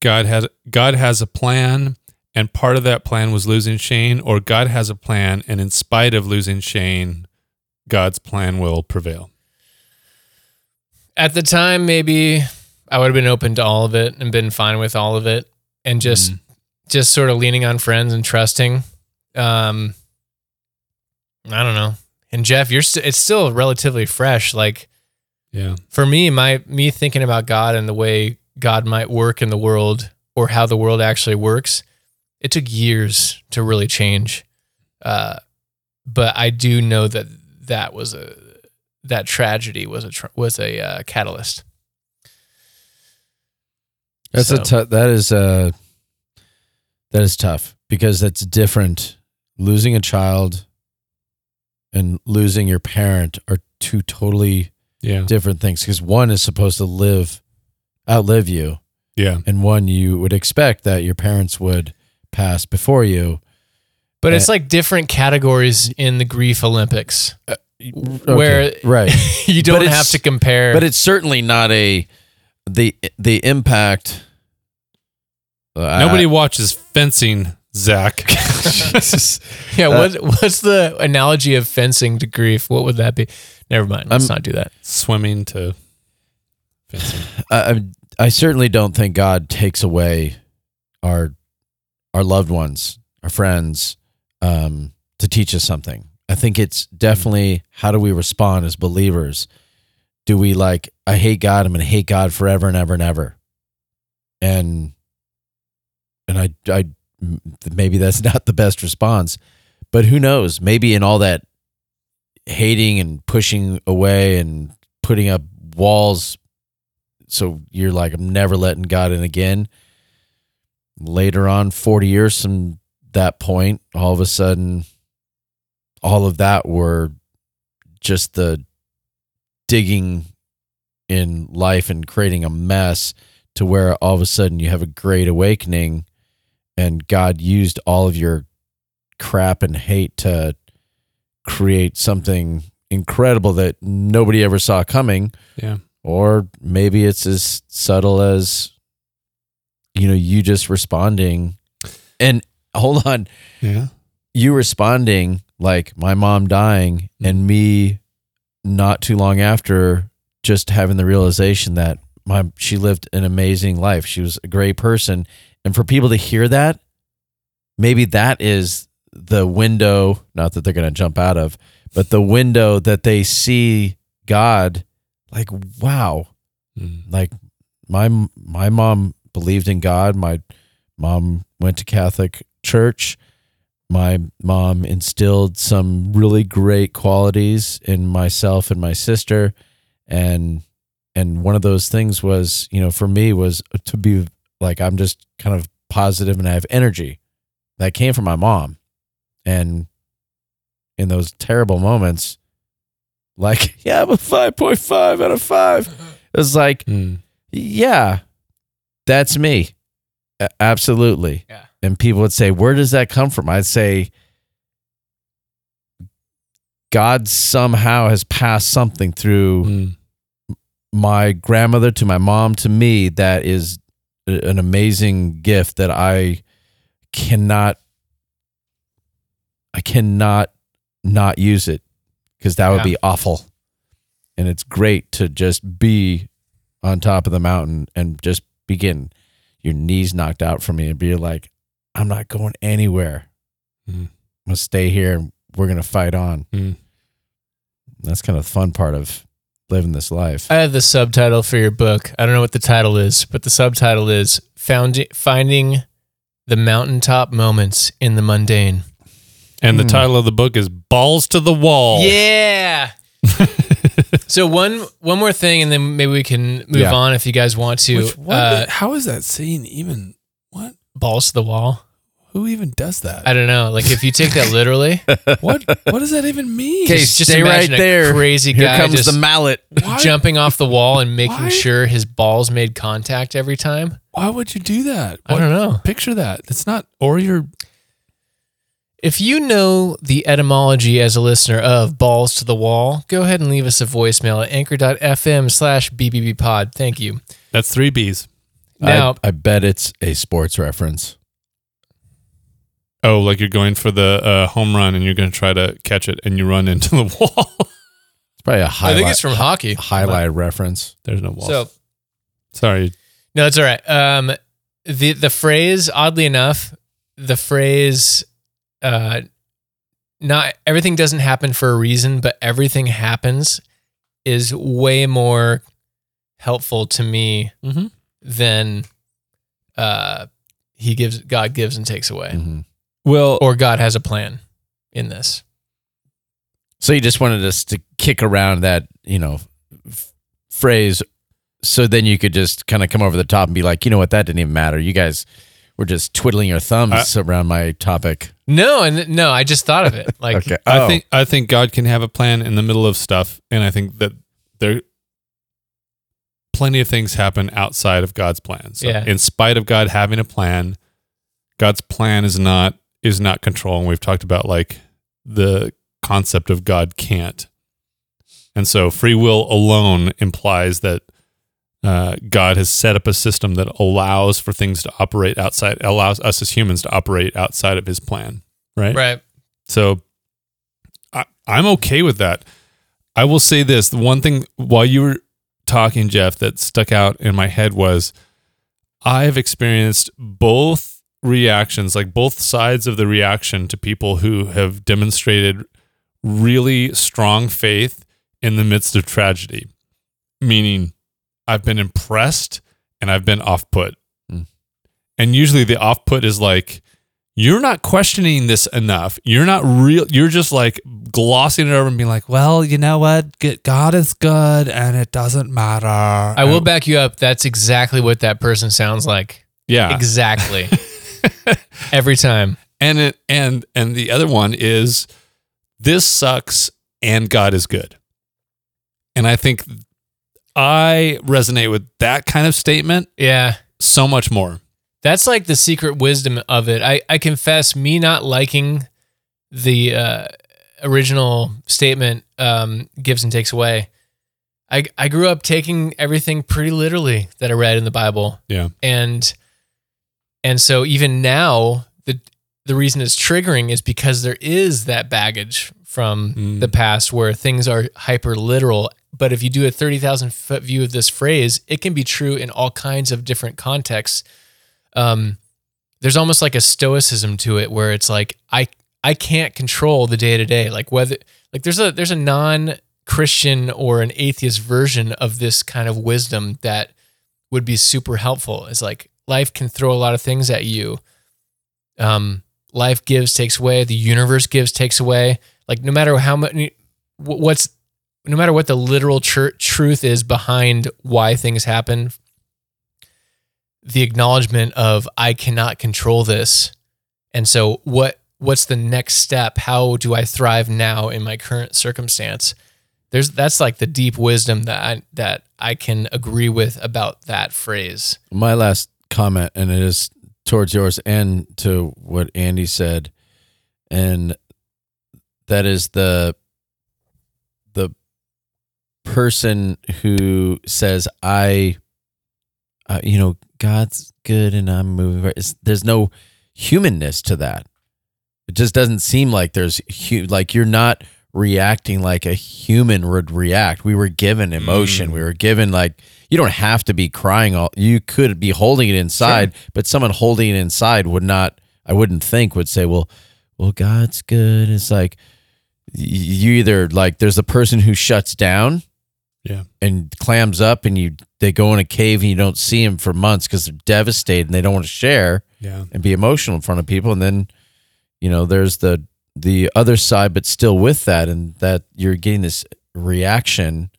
God has God has a plan, and part of that plan was losing Shane, or God has a plan, and in spite of losing Shane, God's plan will prevail? at the time, maybe I would have been open to all of it and been fine with all of it, and just just sort of leaning on friends and trusting. Um, I don't know. And Jeff, you're st- it's still relatively fresh. Like Yeah. for me, my me thinking about God and the way God might work in the world or how the world actually works, it took years to really change. Uh, but I do know that that was a that tragedy was a tr- was a uh, catalyst. That's a So- tough. That is uh that is tough because that's different. Losing a child and losing your parent are two totally Yeah. different things. Because one is supposed to live, outlive you, Yeah. and one you would expect that your parents would pass before you. But Uh, it's like different categories in the grief Olympics Okay, where right, you don't it's- have to compare. but it's certainly not a the the impact. uh, Nobody watches fencing, Zach. Jesus. yeah, uh, what, what's the analogy of fencing to grief? What would that be? Never mind. Let's I'm- not do that. Swimming to fencing. I, I I certainly don't think God takes away our our loved ones, our friends, um, to teach us something. I think it's definitely how do we respond as believers? Do we like I hate God, I'm gonna hate God forever and ever and ever. And and I I maybe that's not the best response. But who knows? Maybe in all that hating and pushing away and putting up walls so you're like i'm never letting god in again later on 40 years from that point all of a sudden all of that were just the digging in life and creating a mess to where all of a sudden you have a great awakening and god used all of your crap and hate to create something incredible that nobody ever saw coming Yeah. or maybe it's as subtle as you know you just responding and hold on. Yeah. you responding like my mom dying and me not too long after just having the realization that my she lived an amazing life. She was a great person. And for people to hear that maybe that is the window not that they're going to jump out of but the window that they see god like wow. Mm. like my my mom believed in God. My mom went to Catholic church. My mom instilled some really great qualities in myself and my sister, and and one of those things was, you know, for me was to be like I'm just kind of positive and I have energy. That came from my mom, and in those terrible moments, like yeah, I'm a five point five out of five. It was like Mm. yeah, that's me. A- absolutely. Yeah. And people would say, Where does that come from? I'd say, God somehow has passed something through Mm. my grandmother to my mom to me that is an amazing gift that I cannot, I cannot not use it because that would Yeah. be awful. And it's great to just be on top of the mountain and just begin your knees knocked out from me and be like, I'm not going anywhere. Mhm. I'm gonna stay here and we're gonna fight on. Mm. That's kind of the fun part of living this life. I have the subtitle for your book. I don't know what the title is, but the subtitle is Found, Finding the Mountaintop Moments in the Mundane. And the Hmm. title of the book is Balls to the Wall. Yeah. so one one more thing, and then maybe we can move Yeah. on if you guys want to. Which, what, uh, how is that saying even? What? balls to the wall. Who even does that? I don't know. Like if you take that literally, what? What does that even mean? Okay, just stay right imagine a there. crazy Here guy comes just the mallet. Why, jumping off the wall and making Why? sure his balls made contact every time. why would you do that? I don't know. Picture that. It's not. Or you're. If you know the etymology as a listener of balls to the wall, go ahead and leave us a voicemail at anchor.fm slash bbbpod. Thank you. That's three B's. Now, I, I bet it's a sports reference. Oh, like you're going for the uh, home run and you're going to try to catch it and you run into the wall. It's probably a highlight. I think it's from hockey. highlight reference. There's no wall. So, Sorry. no, it's all right. Um, the, the phrase, oddly enough, the phrase, uh, not everything doesn't happen for a reason, but everything happens is way more helpful to me Mhm. than uh he gives God gives and takes away. Mhm. Well, Or God has a plan in this. So you just wanted us to kick around that, you know, f- phrase so then you could just kind of come over the top and be like, you know what, that didn't even matter. You guys were just twiddling your thumbs uh, around my topic. No, and no, I just thought of it. Like Okay. I Oh. think I think God can have a plan in the middle of stuff, and I think that there plenty of things happen outside of God's plan. So Yeah. in spite of God having a plan, God's plan is not is not control. And we've talked about like the concept of God can't. And so free will alone implies that uh, God has set up a system that allows for things to operate outside, allows us as humans to operate outside of his plan. Right. right. So I, I'm okay with that. I will say this: the one thing while you were talking, Jeff, that stuck out in my head was I've experienced both reactions, like both sides of the reaction to people who have demonstrated really strong faith in the midst of tragedy. Meaning, I've been impressed and I've been off put. Mm. And usually the off put is like, you're not questioning this enough. You're not real. You're just like glossing it over and being like, well, you know what? God is good and it doesn't matter. I will back you up. That's exactly what that person sounds like. Yeah. Exactly. Every time. and it and and the other one is this sucks and God is good. And I think I resonate with that kind of statement Yeah. so much more. That's like the secret wisdom of it. I, I confess, me not liking the uh, original statement um, gives and takes away. I, I grew up taking everything pretty literally that I read in the Bible. Yeah. And and so even now, the the reason it's triggering is because there is that baggage from Mm. the past where things are hyper literal. But if you do a 30,000 foot view of this phrase, it can be true in all kinds of different contexts. Um, there's almost like a stoicism to it where it's like, I, I can't control the day to day. Like whether, like there's a, there's a non Christian or an atheist version of this kind of wisdom that would be super helpful. It's like life can throw a lot of things at you. Um, life gives, takes away. The universe gives, takes away. Like no matter how much, what's, no matter what the literal tr- truth is behind why things happen, the acknowledgement of I cannot control this, and so what? What's the next step? How do I thrive now in my current circumstance? There's that's like the deep wisdom that I, that I can agree with about that phrase. My last comment, and it is towards yours and to what Andy said, and that is the the person who says, "I, uh, you know, God's good and I'm moving." Right. It's, there's no humanness to that. It just doesn't seem like there's hu- like you're not reacting like a human would react. We were given emotion. Mm. We were given like you don't have to be crying all you could be holding it inside, but someone holding it inside would not I wouldn't think would say, "Well, well God's good." It's like you either like there's a person who shuts down Yeah. and clams up and you they go in a cave and you don't see them for months because they're devastated and they don't want to share Yeah. and be emotional in front of people and then you know there's the the other side but still with that and that you're getting this reaction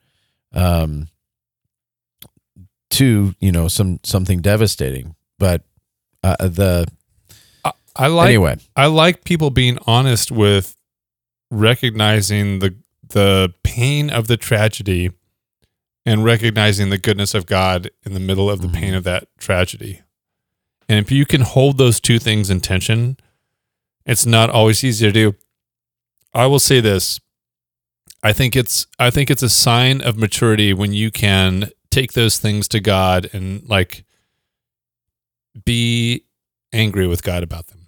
um to you know some something devastating but uh, the I, I like anyway I like people being honest with recognizing the the pain of the tragedy and recognizing the goodness of God in the middle of the pain mm-hmm. of that tragedy. And if you can hold those two things in tension, it's not always easy to do. I will say this. I think it's I think it's a sign of maturity when you can take those things to God and like be angry with God about them.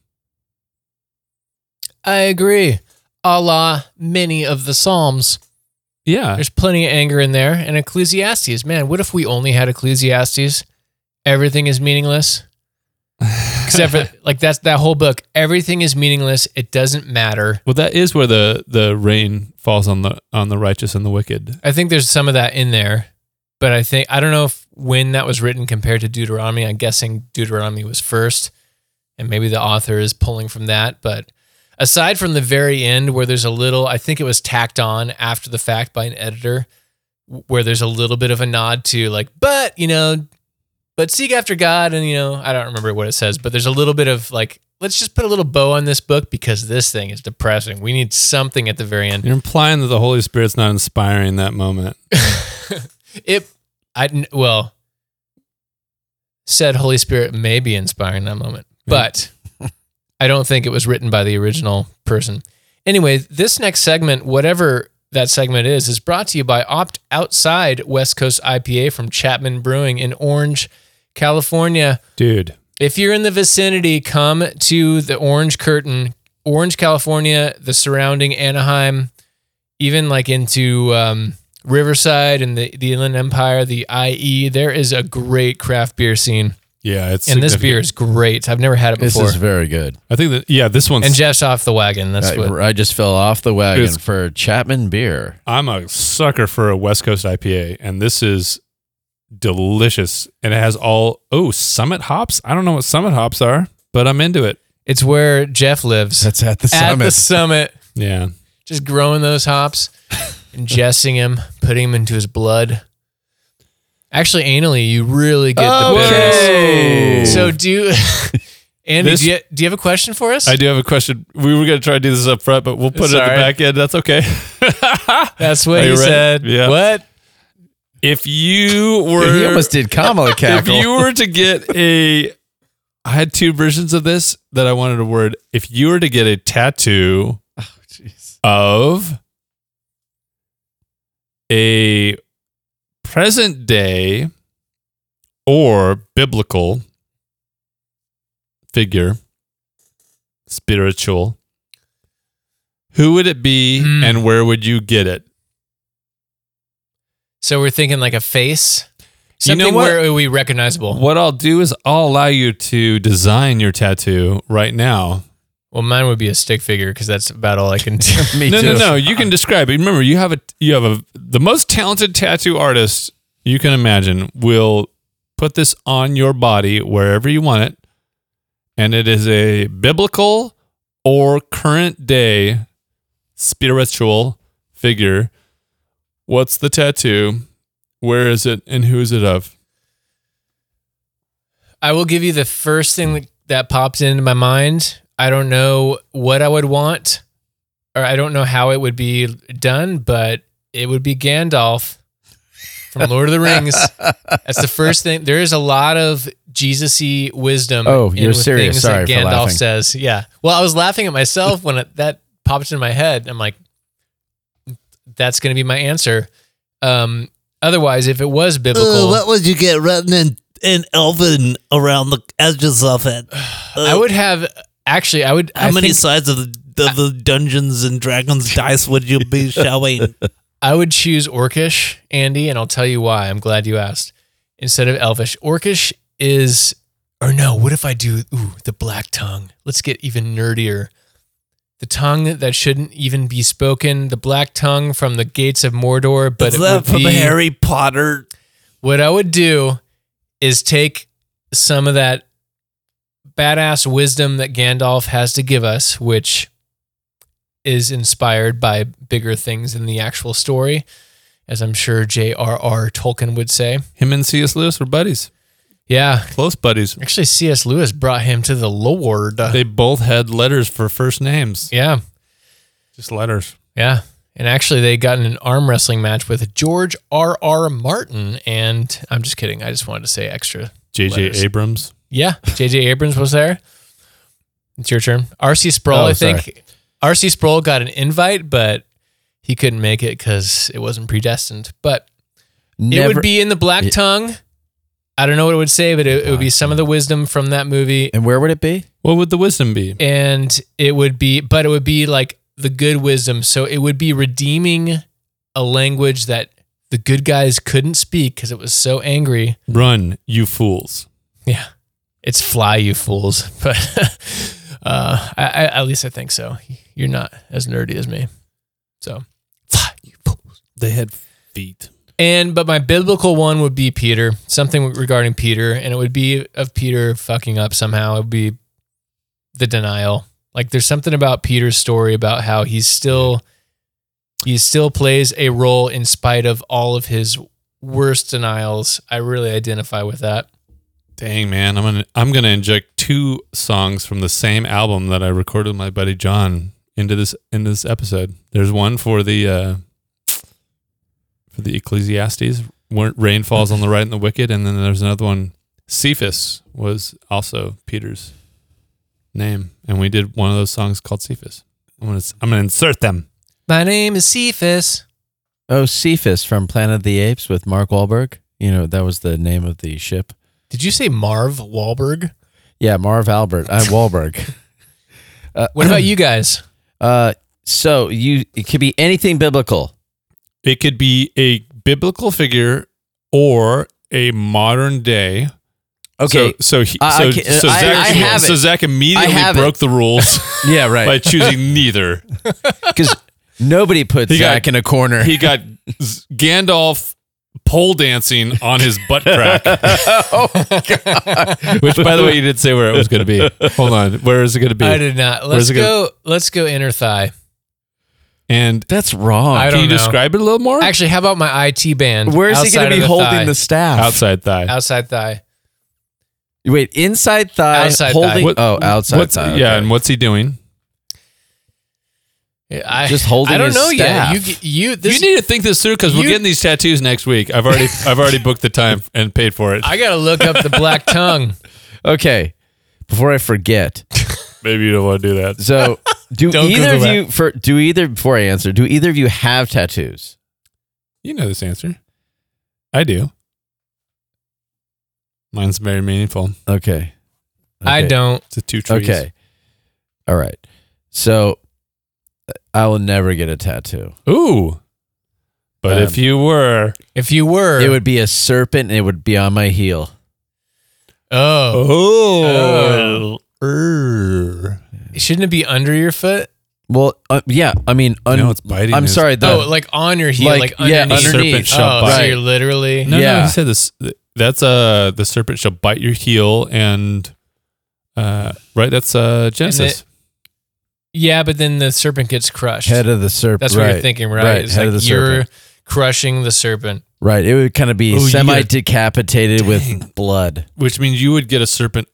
I agree. A la many of the Psalms. Yeah. There's plenty of anger in there. And Ecclesiastes, man, what if we only had Ecclesiastes? Everything is meaningless. Except for like that's that whole book. Everything is meaningless. It doesn't matter. Well, that is where the the rain falls on the on the righteous and the wicked. I think there's some of that in there, but I think I don't know if when that was written compared to Deuteronomy. I'm guessing Deuteronomy was first, and maybe the author is pulling from that. But aside from the very end, where there's a little, I think it was tacked on after the fact by an editor, where there's a little bit of a nod to like, but you know, but seek after God, and you know, I don't remember what it says, but there's a little bit of like, let's just put a little bow on this book because this thing is depressing. We need something at the very end. You're implying that the Holy Spirit's not inspiring that moment. It, I well, said Holy Spirit may be inspiring that moment, but I don't think it was written by the original person. Anyway, this next segment, whatever that segment is, is brought to you by Opt Outside West Coast IPA from Chapman Brewing in Orange, California. Dude, If you're in the vicinity, come to the Orange Curtain, Orange, California, the surrounding Anaheim, even like into um, Riverside and the, the Inland Empire, the IE. There is a great craft beer scene. Yeah, it's And this beer is great. I've never had it before. This before. is very good. I think that yeah, this one's. and Jeff's off the wagon. That's I, what. I just fell off the wagon It's- for Chapman beer. I'm a sucker for a West Coast IPA, and this is delicious. And it has all oh Summit hops. I don't know what Summit hops are, but I'm into it. It's where Jeff lives. That's at the at summit. the summit. Yeah, Just growing those hops, ingesting him, putting him into his blood. Actually, anally, you really get the bitterness. Okay. So do you, Andy? This- do, you, do you have a question for us? I do have a question. We were going to try to do this up front, but we'll put it at Sorry. the back end. That's okay. That's what Are he ready? said. Yeah. What? if you were he almost did Kamala if cackle. you were to get a I had two versions of this that I wanted to word. If you were to get a tattoo oh, Jeez. of a present day or biblical figure, spiritual, who would it be Hmm. and where would you get it? So we're thinking like a face, You know where would be recognizable. What I'll do is I'll allow you to design your tattoo right now. Well, mine would be a stick figure because that's about all I can do. Me no, too. no, no. You can describe it. Remember, you have a you have a the most talented tattoo artist you can imagine will put this on your body wherever you want it, and it is a biblical or current day spiritual figure. What's the tattoo? Where is it, and who is it of? I will give you the first thing that, that pops into my mind. I don't know what I would want, or I don't know how it would be done, but it would be Gandalf from Lord of the Rings. That's the first thing. There is a lot of Jesus-y wisdom. Oh, in you're with serious. things Sorry that for Gandalf laughing. says. Yeah. Well, I was laughing at myself when it, that popped in my head. I'm like, that's going to be my answer. Um, otherwise, if it was biblical, Uh, what would you get written in, in Elven around the edges of it? I would have actually. I would. How I many think- sides of the, of the Dungeons and Dragons dice would you be showing? I would choose Orcish, Andy, and I'll tell you why. I'm glad you asked. Instead of Elvish, Orcish is, or no, what if I do, ooh, the black tongue? Let's get even nerdier. The tongue that shouldn't even be spoken, the black tongue from the gates of Mordor, but Is it that would from be, Harry Potter? what I would do is take some of that badass wisdom that Gandalf has to give us, which is inspired by bigger things in the actual story, as I'm sure J.R.R. Tolkien would say. Him and C.S. Lewis were buddies, Yeah. close buddies. Actually, C.S. Lewis brought him to the Lord. They both had letters for first names, yeah. just letters. Yeah. And actually, they got in an arm wrestling match with George R.R. R. Martin. And I'm just kidding. I just wanted to say extra J.J. Abrams. Yeah, J.J. Abrams was there. It's your turn. R.C. Sproul, Oh, I think. R.C. Sproul got an invite, but he couldn't make it because it wasn't predestined. But it would be in the Black Yeah. Tongue. I don't know what it would say, but it, it would be some of the wisdom from that movie, and where would it be? What would the wisdom be? and it would be, but it would be like the good wisdom. So it would be redeeming a language that the good guys couldn't speak because it was so angry. Run, you fools. Yeah. It's fly, you fools. But uh, I, I, at least I think so. You're not as nerdy as me. So fly, you fools. They had feet. And but my biblical one would be Peter, something regarding Peter, and it would be of Peter fucking up somehow. It would be the denial. Like there's something about Peter's story about how he's still he still plays a role in spite of all of his worst denials. I really identify with that. Dang man, I'm gonna I'm gonna inject two songs from the same album that I recorded with my buddy John into this into this episode. There's one for the uh for the Ecclesiastes, rain falls on the right and the wicked, and then there's another one. Cephas was also Peter's name, and we did one of those songs called Cephas. I'm gonna I'm gonna insert them. My name is Cephas. Oh, Cephas from Planet of the Apes with Mark Wahlberg. You know, that was the name of the ship. Did you say Marv Wahlberg? Yeah, Marv Albert. I'm Wahlberg. What about you guys? Uh, so you it could be anything biblical. It could be a biblical figure or a modern day. Okay. So so he, I- I so, can- so Zach, I have so. Zach immediately I have broke the rules yeah, right. by choosing neither. Because nobody puts He got- Zach in a corner. He got Gandalf pole dancing on his butt crack. Oh, Which, by the way, you didn't say where it was going to be. Hold on, where is it going to be? I did not. Let's it go. Let's go inner thigh. And That's wrong. I can you know. describe it a little more? Actually, how about my IT band? Where's he going to be the holding thigh? the staff? Outside thigh. outside thigh? Wait, inside thigh, Outside holding. thigh. What- oh, outside What's, thigh. Yeah, and what's he doing? I, Just holding I don't his know staff. yet. You you this. you need to think this through because we're getting these tattoos next week. I've already I've already booked the time and paid for it. I gotta look up the black tongue. Okay. Before I forget, Maybe you don't want to do that. so do Don't either of Google you for do either before I answer? Do either of you have tattoos? You know this answer. I do. Mine's very meaningful. Okay. I Okay. don't. It's a two trees. Okay. All right. So I will never get a tattoo. Ooh. But Um, if you were, If you were, It would be a serpent and it would be on my heel. oh, oh, shouldn't it be under your foot? Well, uh, yeah, I mean, un- No, it's biting I'm his- sorry. The, oh, like on your heel, like, like, yeah, underneath. underneath. Serpent shall oh, so bite. you're literally. no, no, Yeah. he said this. That's uh the serpent shall bite your heel and uh right. That's uh Genesis. Yeah, but then the serpent gets crushed. head of the serpent. That's right, what you're thinking, right? Right, It's head like of the you're serpent. crushing the serpent. Right. It would kind of be Oh, semi decapitated with blood. which means you would get a serpent.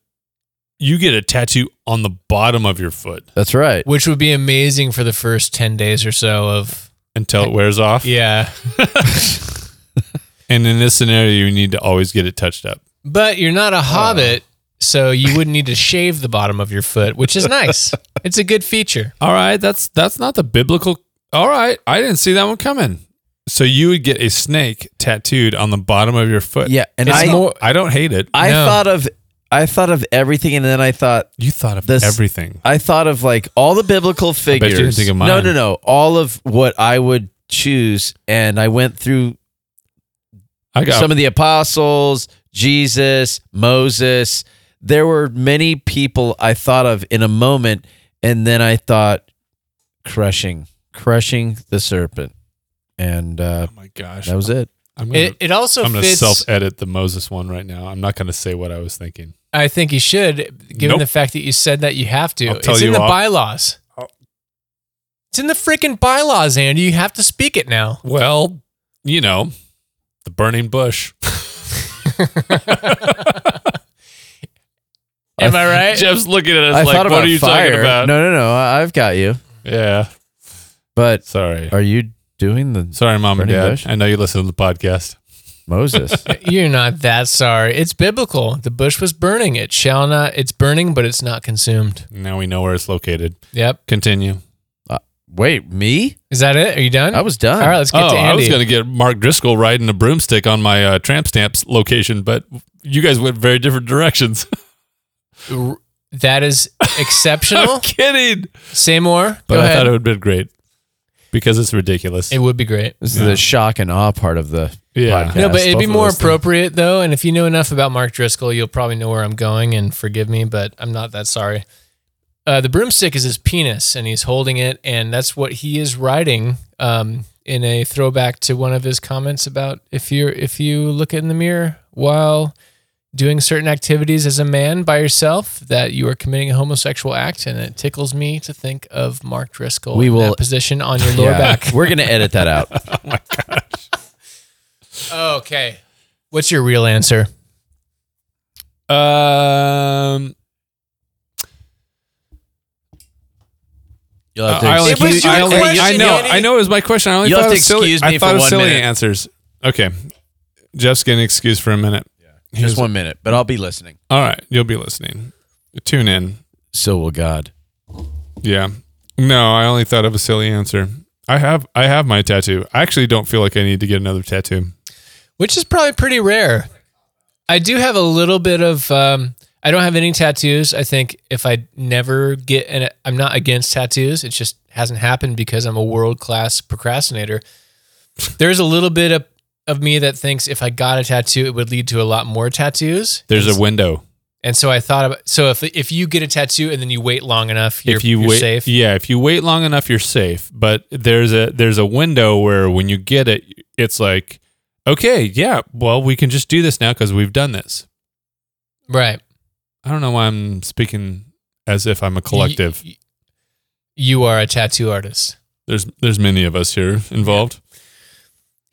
You get a tattoo on the bottom of your foot That's right. which would be amazing for the first 10 days or so of until it wears off. yeah And in this scenario, you need to always get it touched up. but you're not a oh. hobbit so you wouldn't need to shave the bottom of your foot which is nice it's a good feature All right, that's that's not the biblical. All right, I didn't see that one coming. So you would get a snake tattooed on the bottom of your foot. Yeah, and It's I more- I don't hate it. I No. thought of I thought of everything, and then I thought You thought of This- everything. I thought of like all the biblical bet you figures. didn't think of No, no, no. All of what I would choose, and I went through I got some of the apostles, Jesus, Moses. There were many people I thought of in a moment, and then I thought crushing, crushing the serpent, and uh, Oh my gosh, that was it. I'm gonna, it, it also I'm gonna self-edit the Moses one right now. I'm not gonna say what I was thinking. i think you should given Nope. the fact that you said that you have to I'll tell it's in you the off- bylaws Oh. it's in the freaking bylaws andy you have to speak it now Well, you know, the burning bush. am i right Jeff's looking at us I like, thought "What are you fire. talking about?" No, no, no. I- I've got you. Yeah, But sorry, are you doing the sorry, mom and dad. bush? I know you listen to the podcast. Moses? You're not that sorry. It's biblical. The bush was burning. It shall not. It's burning, but it's not consumed. Now we know where it's located. Yep. Continue. Wait, me? Is that it? Are you done? I was done. All right. Let's get oh, to Andy. I was going to get Mark Driscoll riding a broomstick on my uh, tramp stamps location, but you guys went very different directions. R- that is exceptional. I'm kidding. Say more. But Go I ahead. thought it would have been great. because it's ridiculous. It would be great. This Yeah. is the shock and awe part of the Yeah. podcast. No, but it'd both be of more those things. appropriate though. And if you know enough about Mark Driscoll, you'll probably know where I'm going. And forgive me, but I'm not that sorry. Uh, the broomstick is his penis, and he's holding it, and that's what he is writing um, in a throwback to one of his comments about if you're if you look in the mirror while doing certain activities as a man by yourself, that you are committing a homosexual act, and it tickles me to think of Mark Driscoll We in will- that position on your lower Yeah. back. We're gonna edit that out. Oh my gosh. Okay, what's your real answer? Um, You'll have to I only, It excuse- your I, only- I know, I know it was my question. I only You'll thought have of to silly, excuse I me thought for of one silly minute. answers. Okay, Jeff's getting excused for a minute. Just one minute, but I'll be listening. All right, you'll be listening. Tune in. So will God. Yeah. No, I only thought of a silly answer. I have I have my tattoo. I actually don't feel like I need to get another tattoo. which is probably pretty rare. I do have a little bit of. Um, I don't have any tattoos. I think if I never get, and I'm not against tattoos. It just hasn't happened because I'm a world class procrastinator. There's a little bit of, of me that thinks if I got a tattoo, it would lead to a lot more tattoos. There's and, a window. and so I thought about. So if if you get a tattoo and then you wait long enough, you're, if you you're wait, safe. yeah, if you wait long enough, you're safe. But there's a there's a window where when you get it, it's like, okay, yeah, well, we can just do this now because we've done this. Right. I don't know why I'm speaking as if I'm a collective. You, you are a tattoo artist. There's there's many of us here involved.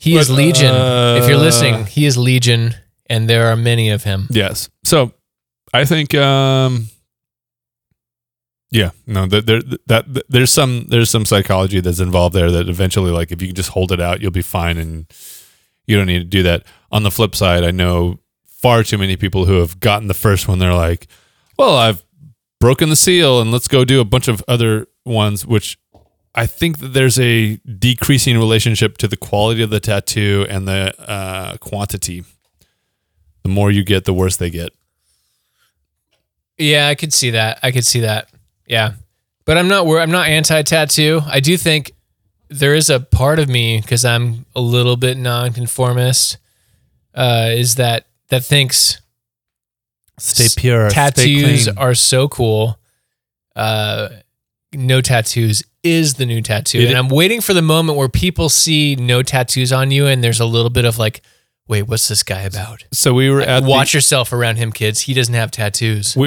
He is But, Legion. if you're uh, listening, he is Legion, and there are many of him. Yes. So I think um yeah, no, that there that, that there's some there's some psychology that's involved there that eventually like if you can just hold it out, you'll be fine and you don't need to do that. On the flip side, I know far too many people who have gotten the first one they're like, "Well, I've broken the seal and let's go do a bunch of other ones," which I think that there's a decreasing relationship to the quality of the tattoo and the uh, quantity. The more you get, the worse they get. Yeah, I could see that. I could see that. Yeah, but I'm not. wor- I'm not anti-tattoo. I do think there is a part of me because I'm a little bit nonconformist. Uh, is that that thinks Stay s- pure. stay tattoos clean. are so cool. Uh, no tattoos is the new tattoo, It- and I'm waiting for the moment where people see no tattoos on you, and there's a little bit of like, wait, what's this guy about? So we were at Watch yourself around him, kids. He doesn't have tattoos. The,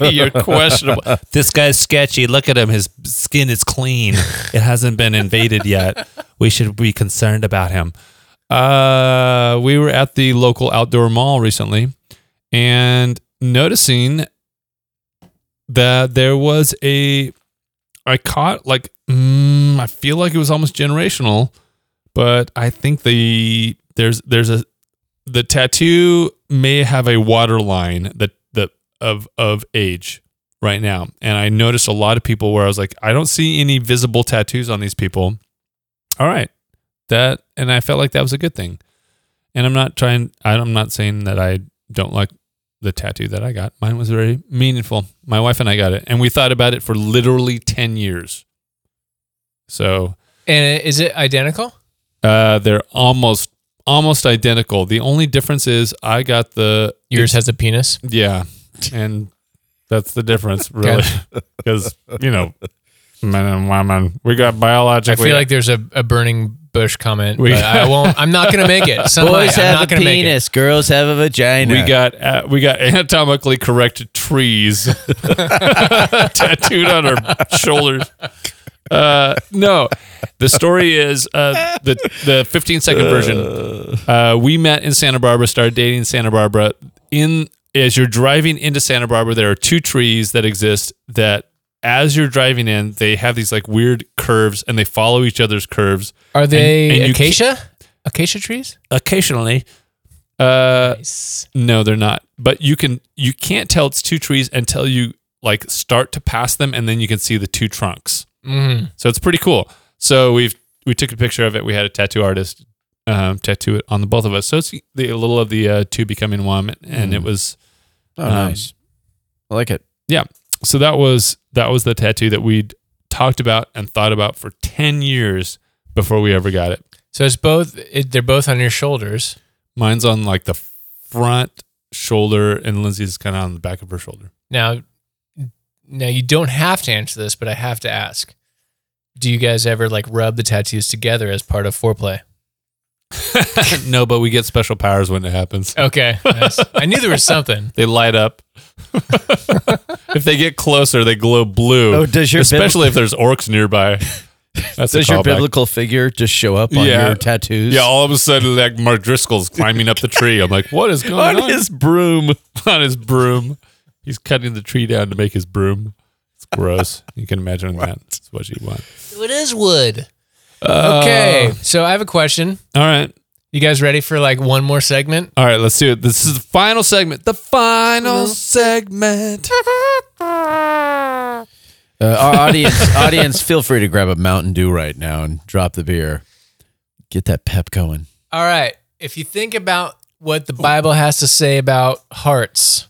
we you're questionable. This guy's sketchy. Look at him. His skin is clean. it hasn't been invaded yet. We should be concerned about him. Uh, we were at the local outdoor mall recently, and noticing that there was a. I caught like mm, I feel like it was almost generational, but I think the there's there's a the tattoo may have a water line that that of of age right now, and I noticed a lot of people where I was like, I don't see any visible tattoos on these people. All right, that and I felt like that was a good thing. And I'm not trying I'm not saying that I don't like the tattoo that I got. Mine was very meaningful. My wife and I got it and we thought about it for literally 10 years. So, And is it identical? uh they're almost almost identical. The only difference is I got the Yours has a penis. yeah. And that's the difference really cuz you know men and women we got biological. I feel like there's a, a burning bush comment, We- but I won't. I'm not gonna make it. Some Boys might. I'm have not a gonna make it. penis, girls have a vagina. We got uh, we got anatomically correct trees tattooed on our shoulders. Uh, no, the story is uh, the the 15 second version. Uh, we met in Santa Barbara, started dating in Santa Barbara. In as you're driving into Santa Barbara, there are two trees that exist that. As you're driving in, they have these like weird curves, and they follow each other's curves. Are they and you acacia? Acacia trees? Occasionally, uh, Nice. No, they're not. But you can you can't tell it's two trees until you like start to pass them and then you can see the two trunks. Mm. So it's pretty cool. So we've we took a picture of it. We had a tattoo artist um, tattoo it on the both of us. So it's the a little of the uh, two becoming one and it Mm. was oh, um, nice. I like it. So that was that was the tattoo that we'd talked about and thought about for 10 years before we ever got it. So it's both. It, they're both on your shoulders. Mine's on like the front shoulder, and Lindsay's kind of on the back of her shoulder. Now, now you don't have to answer this, but I have to ask: Do you guys ever like rub the tattoos together as part of foreplay? no, but we get special powers when it happens. Okay, nice. I knew there was something. They light up. if they get closer, they glow blue. Oh, does your especially if there's orcs nearby. That's a Does your biblical figure just show up on Yeah. your tattoos? Yeah, all of a sudden, like Mark Driscoll's climbing up the tree. I'm like, what is going on? on his broom. on his broom. He's cutting the tree down to make his broom. It's gross. You can imagine that. That's what you want. It is wood. Uh, Okay, so I have a question. All right. You guys ready for like one more segment? All right, let's do it. This is the final segment. The final segment. Uh, our audience, audience, feel free to grab a Mountain Dew right now and drop the beer. Get that pep going. All right. If you think about what the Bible has to say about hearts,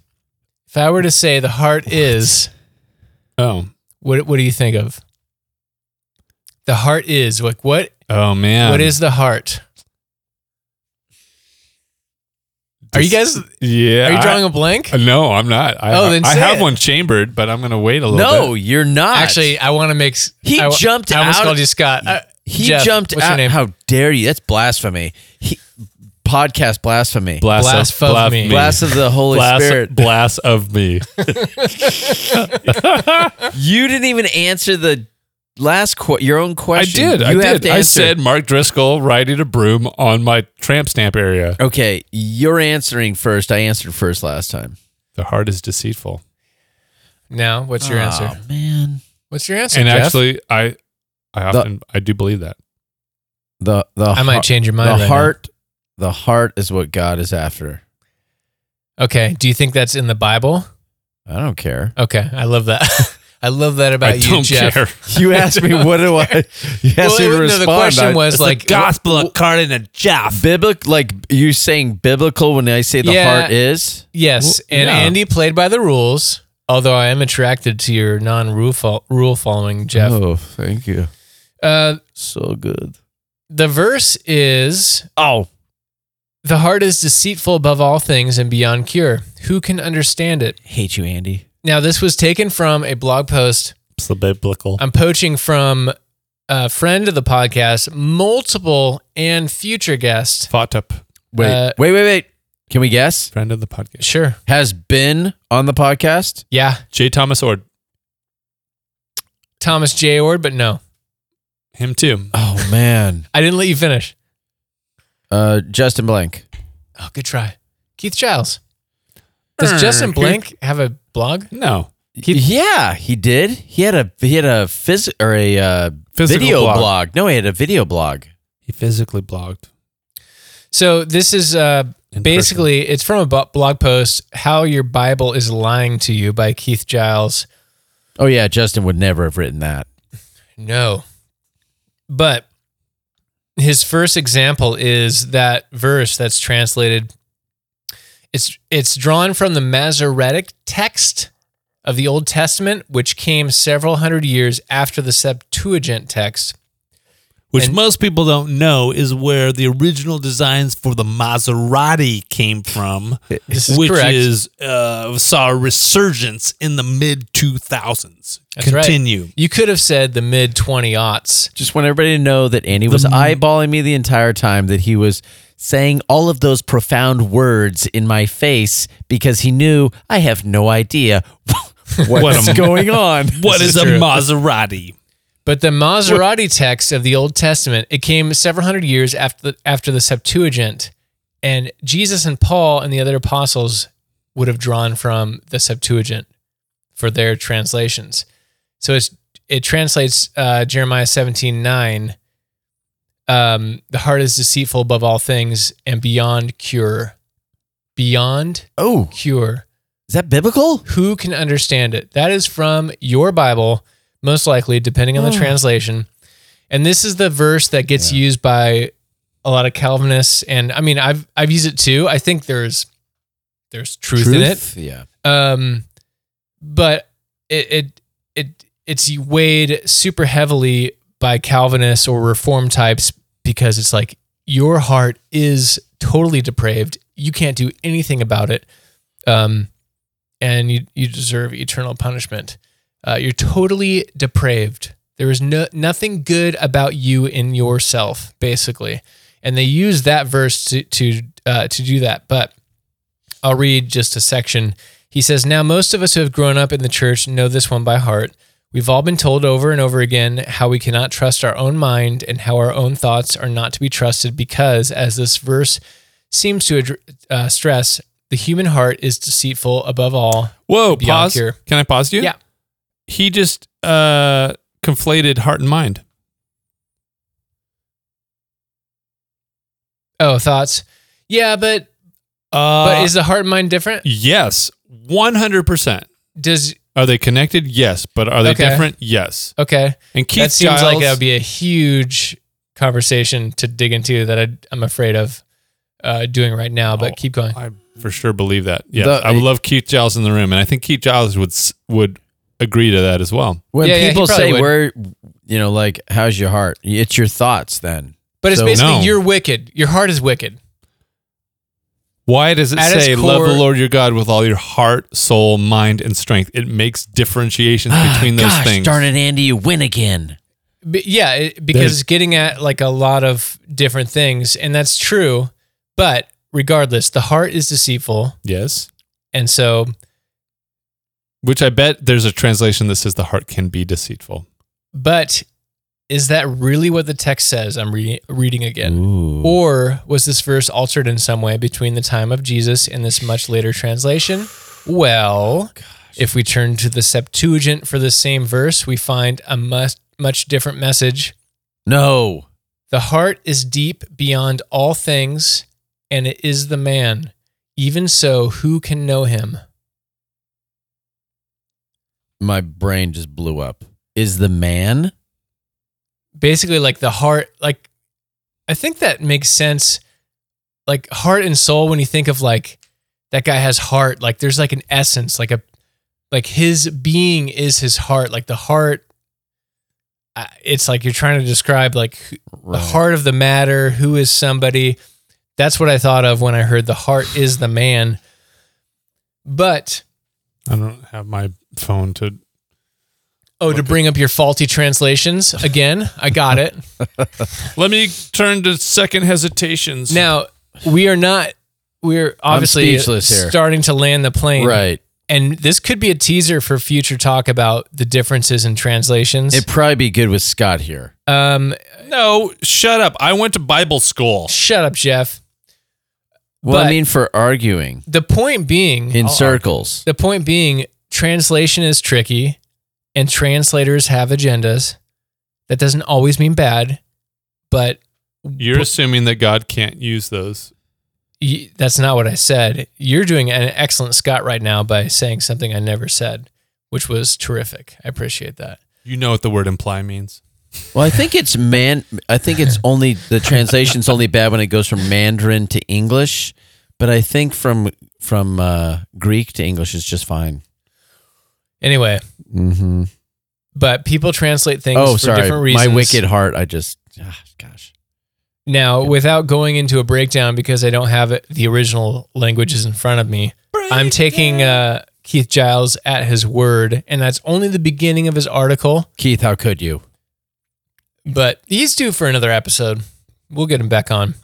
if I were to say the heart is, Oh. what what do you think of? The heart is like what? Oh man. what is the heart? Are you guys? Yeah. Are you drawing a blank? No, I'm not. I, Oh, then I say have it. one chambered, but I'm gonna wait a little bit. No, bit. you're not. Actually, I want to make. He I, jumped I almost out- called you Scott. Uh, he Jeff, jumped what's out. Your name? How dare you? That's blasphemy. He, podcast blasphemy. Blast, Blast of, of blast me. me. Blast of the Holy blast, Spirit. blast of me. You didn't even answer the last qu- your own question. I did. I You have did. I said Mark Driscoll riding a broom on my tramp stamp area. Okay, you're answering first. I answered first last time. The heart is deceitful. now, what's your answer? Oh, man. What's your answer? and Jeff? actually, I, I The- often, I do believe that. The the I might change your mind. the right now. heart the heart is what God is after. Okay. Do you think that's in the Bible? I don't care. Okay, I love that. I love that about I you, don't Jeff. care. You asked me what do I you asked Well, me to no, respond. the question I- was like, gospel what, according to Jeff. biblical like you saying biblical when I say the Yeah. heart is? yes, Well, and yeah. Andy played by the rules. Although I am attracted to your non-rule rule following, Jeff. Oh, thank you. Uh, So good. the verse is Oh, the heart is deceitful above all things and beyond cure. Who can understand it? hate you, Andy. Now, this was taken from a blog post. It's the biblical. I'm poaching from a friend of the podcast, multiple and future guest. Fought up Wait, Uh, wait, wait, wait. Can we guess? friend of the podcast. Sure. Has been on the podcast? Yeah. J. Thomas Oord. Thomas J. Oord, but no. Him too. Oh man. I didn't let you finish. Uh, Justin Blank. Oh, good try. Keith Giles. Does Er, Justin Keith- Blank have a blog? No. yeah, he did. He had a he had a phys or a uh, Physical video blog. blog. No, he had a video blog. He physically blogged. So this is uh, in basically it's from a bu- blog post. How your Bible is lying to you by Keith Giles. Oh yeah, Justin would never have written that. No, but his first example is that verse that's translated. It's it's drawn from the Masoretic text of the Old Testament, which came several hundred years after the Septuagint text. Which And- most people don't know is where the original designs for the Maserati came from, This is which correct. is uh, saw a resurgence in the mid 2000s. That's right. Continue. You could have said the mid twenty aughts. Just want everybody to know that Andy was eyeballing me the entire time. That he was saying all of those profound words in my face because he knew I have no idea what's going on. What is, is, a true. Maserati? But the Maserati text of the Old Testament, it came several hundred years after the, after the Septuagint, and Jesus and Paul and the other apostles would have drawn from the Septuagint for their translations. So it's it translates uh, Jeremiah seventeen nine. Um, the heart is deceitful above all things and beyond cure. Beyond Oh, cure. is that biblical? Who can understand it? That is from your Bible, most likely, depending on the Oh. translation. And this is the verse that gets used by a lot of Calvinists. And I mean, I've I've used it too. I think there's there's truth, in it. Yeah. Um, but it it it it's weighed super heavily by Calvinists or Reform types because it's like your heart is totally depraved. You can't do anything about it, um, and you you deserve eternal punishment. Uh, you're totally depraved. There is no nothing good about you in yourself, basically, and they use that verse to to uh, to do that. But I'll read just a section. He says, Now, most of us who have grown up in the church know this one by heart. We've all been told over and over again how we cannot trust our own mind and how our own thoughts are not to be trusted because, as this verse seems to uh, stress, the human heart is deceitful above all. Whoa, pause. cure. Can I pause you? Yeah. He just uh conflated heart and mind. Oh, thoughts? Yeah, but Uh, but is the heart and mind different? yes, 100%. Does Are they connected? Yes. But are they Okay. different? Yes. okay? And Keith that seems Giles, like that would be a huge conversation to dig into that I, I'm afraid of uh, doing right now. But Oh, keep going. I for sure believe that. Yeah, The- I would love Keith Giles in the room, and I think Keith Giles would s- would agree to that as well. When Yeah, yeah, he people probably say would. where, you know, like, how's your heart? It's your thoughts then. But it's So- basically No. you're wicked. Your heart is wicked. Why does it At its say love the Lord your God with all your heart, soul, mind, and strength? It makes differentiations ah, between those Gosh, things. darn it, Andy, you win again. B- yeah, it, because There's- it's getting at like a lot of different things, and that's true. But regardless, the heart is deceitful, Yes. and so Which I bet there's a translation that says the heart can be deceitful. but is that really what the text says? I'm re- reading again. Ooh. Or was this verse altered in some way between the time of Jesus and this much later translation? Well, if we turn to the Septuagint for the same verse, we find a much, much different message. No. The heart is deep beyond all things, and it is the man. Even so, who can know him? My brain just blew up. Is the man? Basically, like the heart, like, I think that makes sense. Like, heart and soul, when you think of like that guy has heart, like, there's like an essence, like a, like his being is his heart. Like, the heart, it's like you're trying to describe like the heart of the matter, who is somebody. That's what I thought of when I heard the heart is the man. But I don't have my phone to. Oh, to bring up your faulty translations again, I got it. Let me turn to second hesitations. now we are not. We're obviously starting to land the plane, Right. And this could be a teaser for future talk about the differences in translations. It'd probably be good with Scott here. um, no, shut up. I went to Bible school. shut up, Jeff. Well, I mean, for arguing The point being, in I'll- circles. The point being, translation is tricky and translators have agendas. That doesn't always mean bad, but You're assuming that God can't use those. y- that's not what I said. You're doing an excellent Scott right now by saying something I never said, which was terrific. I appreciate that. You know what the word imply means. Well, I think it's man. I think it's only the translation's only bad when it goes from Mandarin to English, but I think from from uh, Greek to English is just fine. Anyway, Mm-hmm. but people translate things Oh, for sorry, different reasons. my wicked heart. I just, ah, gosh. Now, without going into a breakdown because I don't have it, the original languages in front of me, I'm taking uh, Keith Giles at his word, and that's only the beginning of his article. Keith, how could you? but he's due for another episode. We'll get him back on.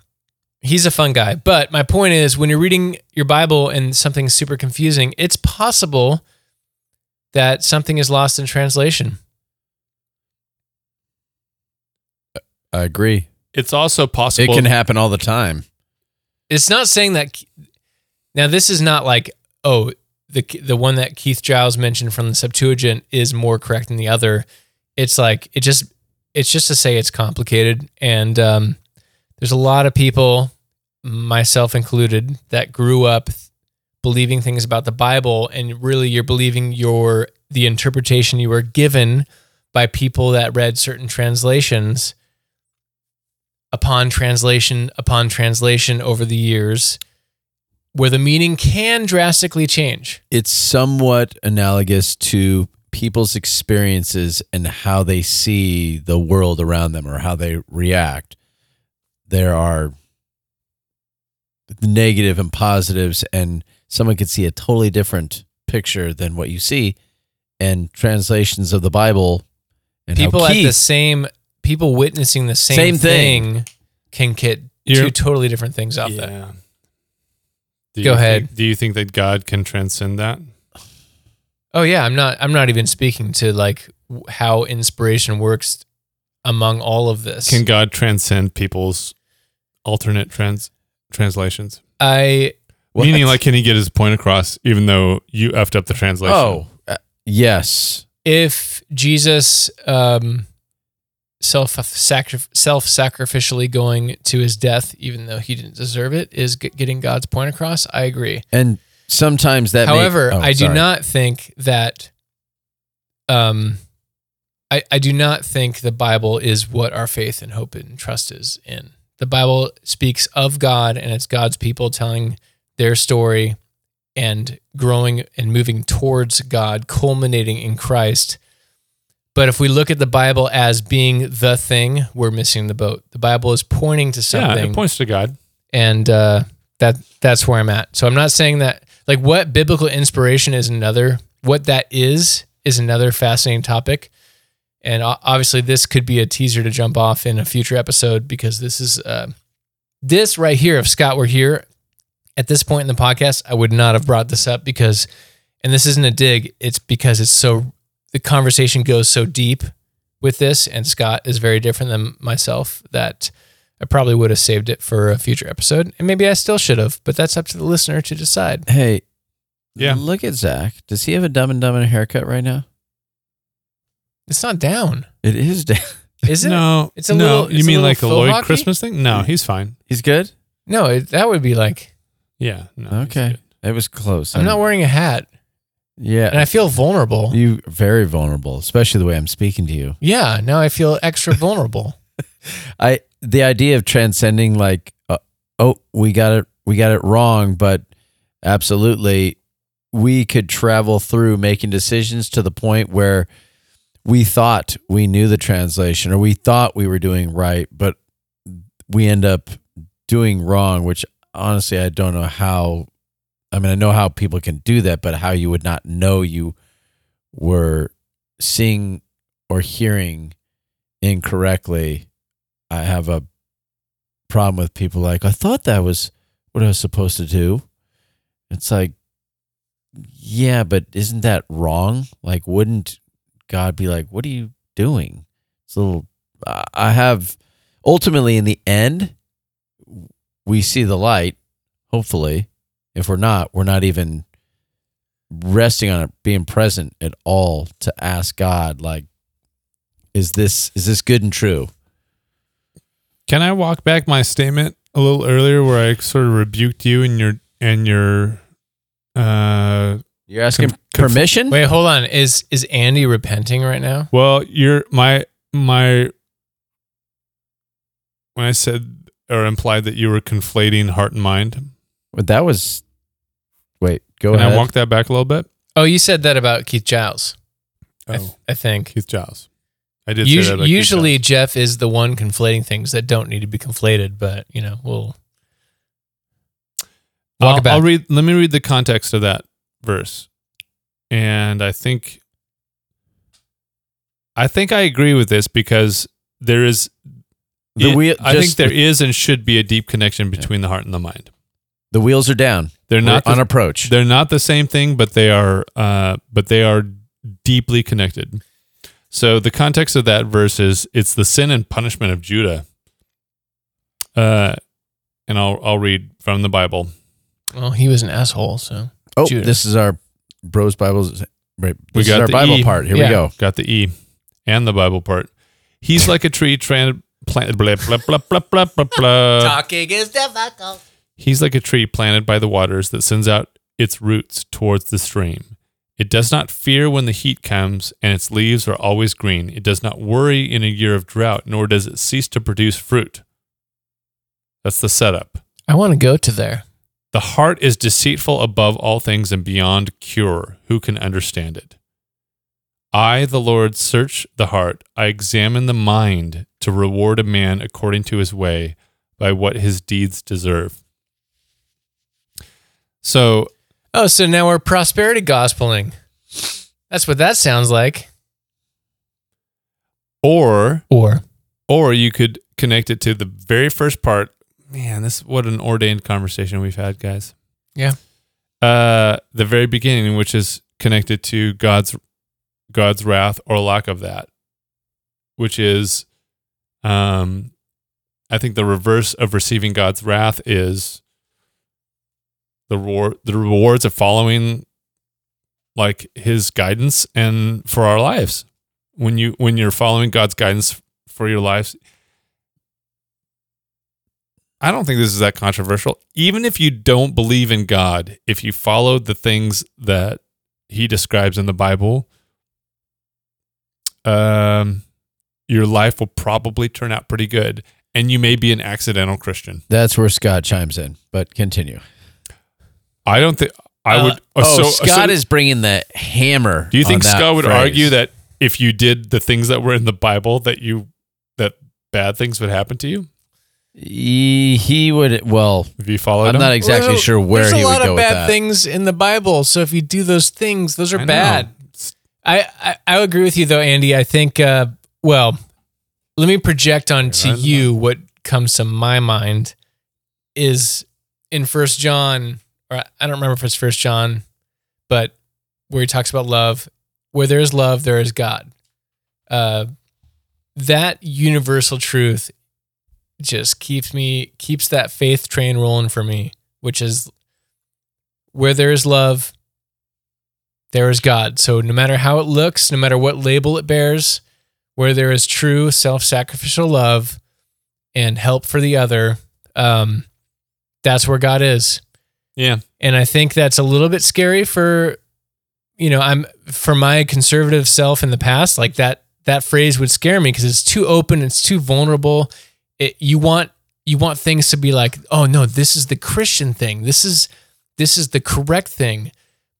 He's a fun guy. But my point is when you're reading your Bible and something's super confusing, it's possible that something is lost in translation. I agree. It's also possible. It can happen all the time. It's not saying that now this is not like, oh, the the one that Keith Giles mentioned from the Septuagint is more correct than the other. It's like it just it's just to say it's complicated and um, there's a lot of people myself included that grew up believing things about the bible and really you're believing your the interpretation you were given by people that read certain translations upon translation upon translation over the years where the meaning can drastically change It's somewhat analogous to people's experiences and how they see the world around them or how they react. There are negative and positives, and someone could see a totally different picture than what you see. And translations of the Bible and how people at the same people witnessing the same, Same thing. thing. can get You're- two totally different things out that. Yeah. Do Go you ahead. think- do you think that God can transcend that? Oh yeah, I'm not. I'm not even speaking to like how inspiration works among all of this. Can God transcend people's alternate trans translations? I What? Meaning, like, can he get his point across even though you effed up the translation? oh uh, yes, if Jesus um, self self sacrificially going to his death, even though he didn't deserve it, is g- getting God's point across. I agree. and sometimes that. may- However, oh, I do not think that. Um, I I do not think the Bible is what our faith and hope and trust is in. The Bible speaks of God and it's God's people telling their story and growing and moving towards God, culminating in Christ. But if we look at the Bible as being the thing, we're missing the boat. The Bible is pointing to something. yeah, it points to God. and uh, that that's where I'm at. So I'm not saying that like what biblical inspiration is another. What that is is another fascinating topic, and obviously this could be a teaser to jump off in a future episode because this is uh, this right here. If Scott were here at this point in the podcast, I would not have brought this up because, and this isn't a dig. It's because it's so the conversation goes so deep with this, and Scott is very different than myself that. I probably would have saved it for a future episode, and maybe I still should have, but that's up to the listener to decide. Hey, Yeah. Look at Zach. Does he have a Dumb and Dumber haircut right now? It's not down, It is. down. is it? No, It's a no. little- you it's a mean little like a Lloyd hockey? Christmas thing? No, he's fine. He's good. No, it, that would be like Yeah. No, Okay, it was close. I'm not wearing a hat, Yeah. and I feel vulnerable. you very vulnerable, especially the way I'm speaking to you. Yeah, now I feel extra vulnerable. I the idea of transcending like uh, oh we got it we got it wrong but absolutely we could travel through making decisions to the point where we thought we knew the translation or we thought we were doing right but we end up doing wrong which honestly I don't know how I mean I know how people can do that but how you would not know you were seeing or hearing incorrectly I have a problem with people like, I thought that was what I was supposed to do. It's like, yeah, but isn't that wrong? Like, wouldn't God be like, what are you doing? It's a little, I have, ultimately, in the end, we see the light, hopefully. If we're not, we're not even resting on it, being present at all to ask God, like, is this is this good and true? Can I walk back my statement a little earlier where I sort of rebuked you and your and your uh You're asking Conf- conf- permission? Wait, hold on. Is is Andy repenting right now? well you're my my when I said or implied that you were conflating heart and mind. But that was. Wait, go Can ahead. I walk that back a little bit? Oh, you said that about Keith Giles. I, oh. th- Oh, I think. Keith Giles. I did say that about usually Giles. Jeff is the one conflating things that don't need to be conflated, but you know, we'll walk I'll, it back. I'll read. Let me read the context of that verse, and I think, I think I agree with this because there is. The it- wheel- I think just- there is and should be a deep connection between the heart and the mind. the wheels are down. They're We're not on the, approach. they're not the same thing, but they are. Uh, but they are deeply connected. So the context of that verse is it's the sin and punishment of Judah. Uh, and I'll I'll read from the Bible. well, he was an asshole, so Oh, Judah. this is our Bros Bibles. Right, We this is got our the Bible E. part. Here Yeah. we go. Got the E and the Bible part. He's like a tree tran- planted. Blah, blah, blah, blah, blah, blah, blah. Talking is difficult. He's like a tree planted by the waters that sends out its roots towards the stream. It does not fear when the heat comes, and its leaves are always green. It does not worry in a year of drought, nor does it cease to produce fruit. That's the setup. I want to go to there. The heart is deceitful above all things and beyond cure. Who can understand it? I, the Lord, search the heart. I examine the mind to reward a man according to his way by what his deeds deserve. So, Oh, so now we're prosperity gospeling. That's what that sounds like. or Or or you could connect it to the very first part. Man, this what an ordained conversation we've had, guys. Yeah. Uh the very beginning, which is connected to God's God's wrath or lack of that, which is um I think the reverse of receiving God's wrath is the reward the rewards of following like his guidance and for our lives. When you when you're following God's guidance for your lives, I don't think this is that controversial. Even if you don't believe in God, if you follow the things that he describes in the Bible, um, your life will probably turn out pretty good. And you may be an accidental Christian. That's where Scott chimes in. But continue. I don't think I Uh, would. Oh, so- Scott so- is bringing the hammer. Do you think on Scott would phrase. argue that if you did the things that were in the Bible, that you that bad things would happen to you he, he would? Well, if you followed I'm him? not exactly Well, sure where he would go. there's a lot of bad things in the Bible. So if you do those things, those are bad. I, I I agree with you though, Andy. I think uh, well, let me project onto Yeah, I know. you what comes to my mind is in First John, or I don't remember if it's First John, but where he talks about love. Where there is love, there is God. Uh, that universal truth just keeps me keeps that faith train rolling for me, which is where there is love, there is God. So no matter how it looks, no matter what label it bears, where there is true self-sacrificial love and help for the other, um, that's where God is. yeah, And I think that's a little bit scary for, you know, I'm for my conservative self in the past, like that that phrase would scare me because it's too open, it's too vulnerable. It, you want you want things to be like, oh no, this is the Christian thing. This is this is the correct thing.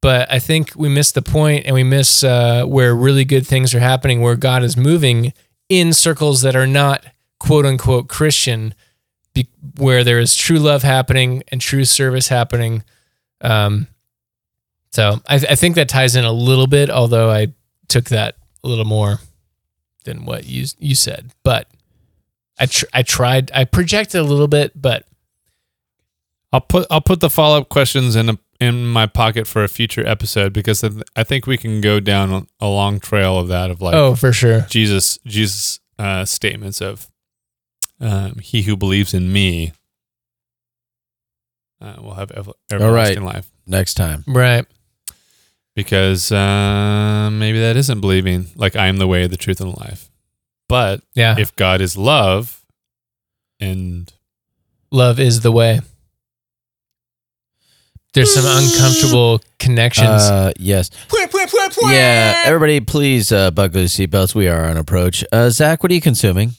But I think we miss the point and we miss uh, where really good things are happening, where God is moving in circles that are not quote unquote Christian, be, where there is true love happening and true service happening. Um, so I, I think that ties in a little bit, although I took that a little more than what you you said. But I tr- I tried I projected a little bit, but I'll put I'll put the follow up questions in a, in my pocket for a future episode because I th- I think we can go down a, a long trail of that of like oh for sure. Jesus Jesus uh, statements of um, he who believes in me uh, will have ever, everlasting life Next time. Right. because uh, maybe that isn't believing like I am the way the truth and the life but Yeah. if God is love and love is the way. There's some uncomfortable connections. Uh, yes. Yeah. Everybody, please uh, buckle your seatbelts. We are on approach. Uh, Zach, what are you consuming?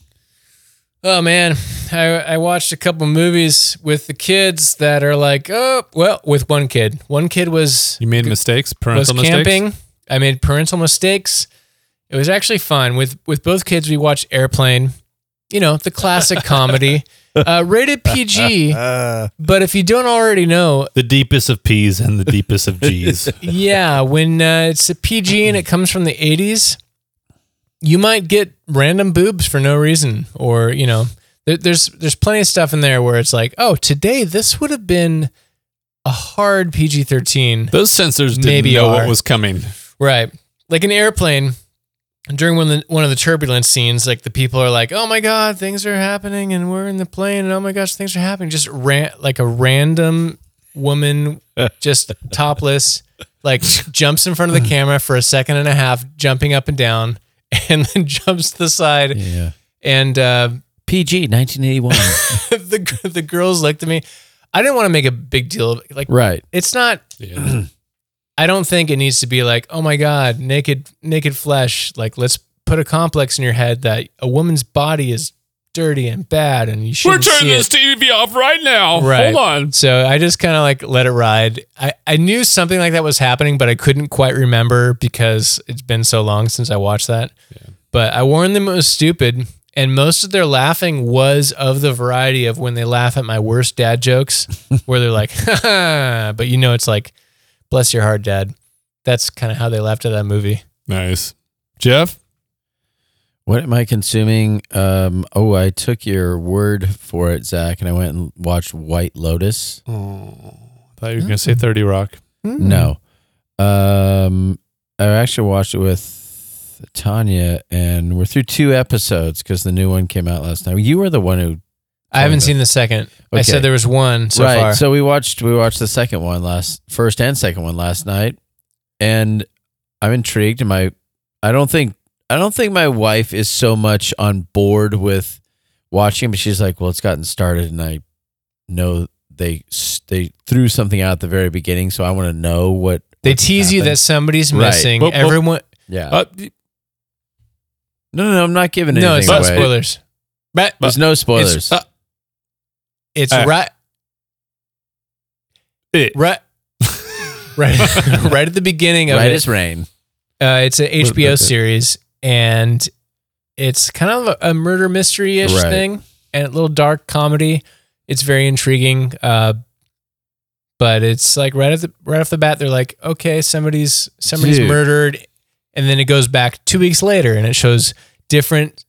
Oh man, I I watched a couple movies with the kids that are like, oh well, with one kid. One kid was you made mistakes was parental mistakes camping. I made parental mistakes. It was actually fun with with both kids. We watched Airplane. You know the classic comedy, uh, rated PG. But if you don't already know, The deepest of P's and the deepest of G's. yeah, when uh, it's a PG and it comes from the 80s, you might get random boobs for no reason, or you know, there, there's there's plenty of stuff in there where it's like, oh, today this would have been a hard PG 13, those censors didn't Maybe know are. what was coming right? Like an airplane. During one of, the, one of the turbulence scenes, like the people are like, "Oh my god, things are happening, and we're in the plane, and oh my gosh, things are happening." Just ran like a random woman, just topless, like jumps in front of the camera for a second and a half, jumping up and down, and then jumps to the side. Yeah. And uh, PG, 1981. the the girls looked at me. I didn't want to make a big deal. of it. Like right. it's not. yeah I don't think it needs to be like, oh my god, naked naked flesh. Like let's put a complex in your head that a woman's body is dirty and bad, and you should. We're turning this. TV off right now. Right. Hold on. So I just kind of like let it ride. I, I knew something like that was happening, but I couldn't quite remember because it's been so long since I watched that. Yeah. But I warned them it was stupid. And most of their laughing was of the variety of when they laugh at my worst dad jokes, where they're like, but you know, it's like, bless your heart, dad. That's kind of how they laughed at that movie. Nice. Jeff? What am I consuming? Um, oh, I took your word for it, Zach, and I went and watched White Lotus. Oh, thought you were going to say 30 Rock. No. Um, I actually watched it with Tanya, and we're through two episodes because the new one came out last night. You were the one who I haven't seen the second. I said there was one so right. far. So we watched we watched the second one last first and second one last night, and I'm intrigued. And my I don't think I don't think my wife is so much on board with watching, but she's like, well, it's gotten started, and I know they they threw something out at the very beginning, so I want to know what they what's tease you that somebody's Right. missing. Well, well- Everyone. yeah. Uh, no, no, no, I'm not giving No, it's not away. spoilers. But There's no spoilers. it's, uh, it's Uh, right, it- right, right, right at the beginning of right it. as rain. Uh, it's an HBO what- series, and it's kind of a, a murder mystery ish Right. thing, and a little dark comedy. It's very intriguing, uh, but it's like right at the right off the bat, they're like, okay, somebody's somebody's Dude. murdered, and then it goes back two weeks later, and it shows different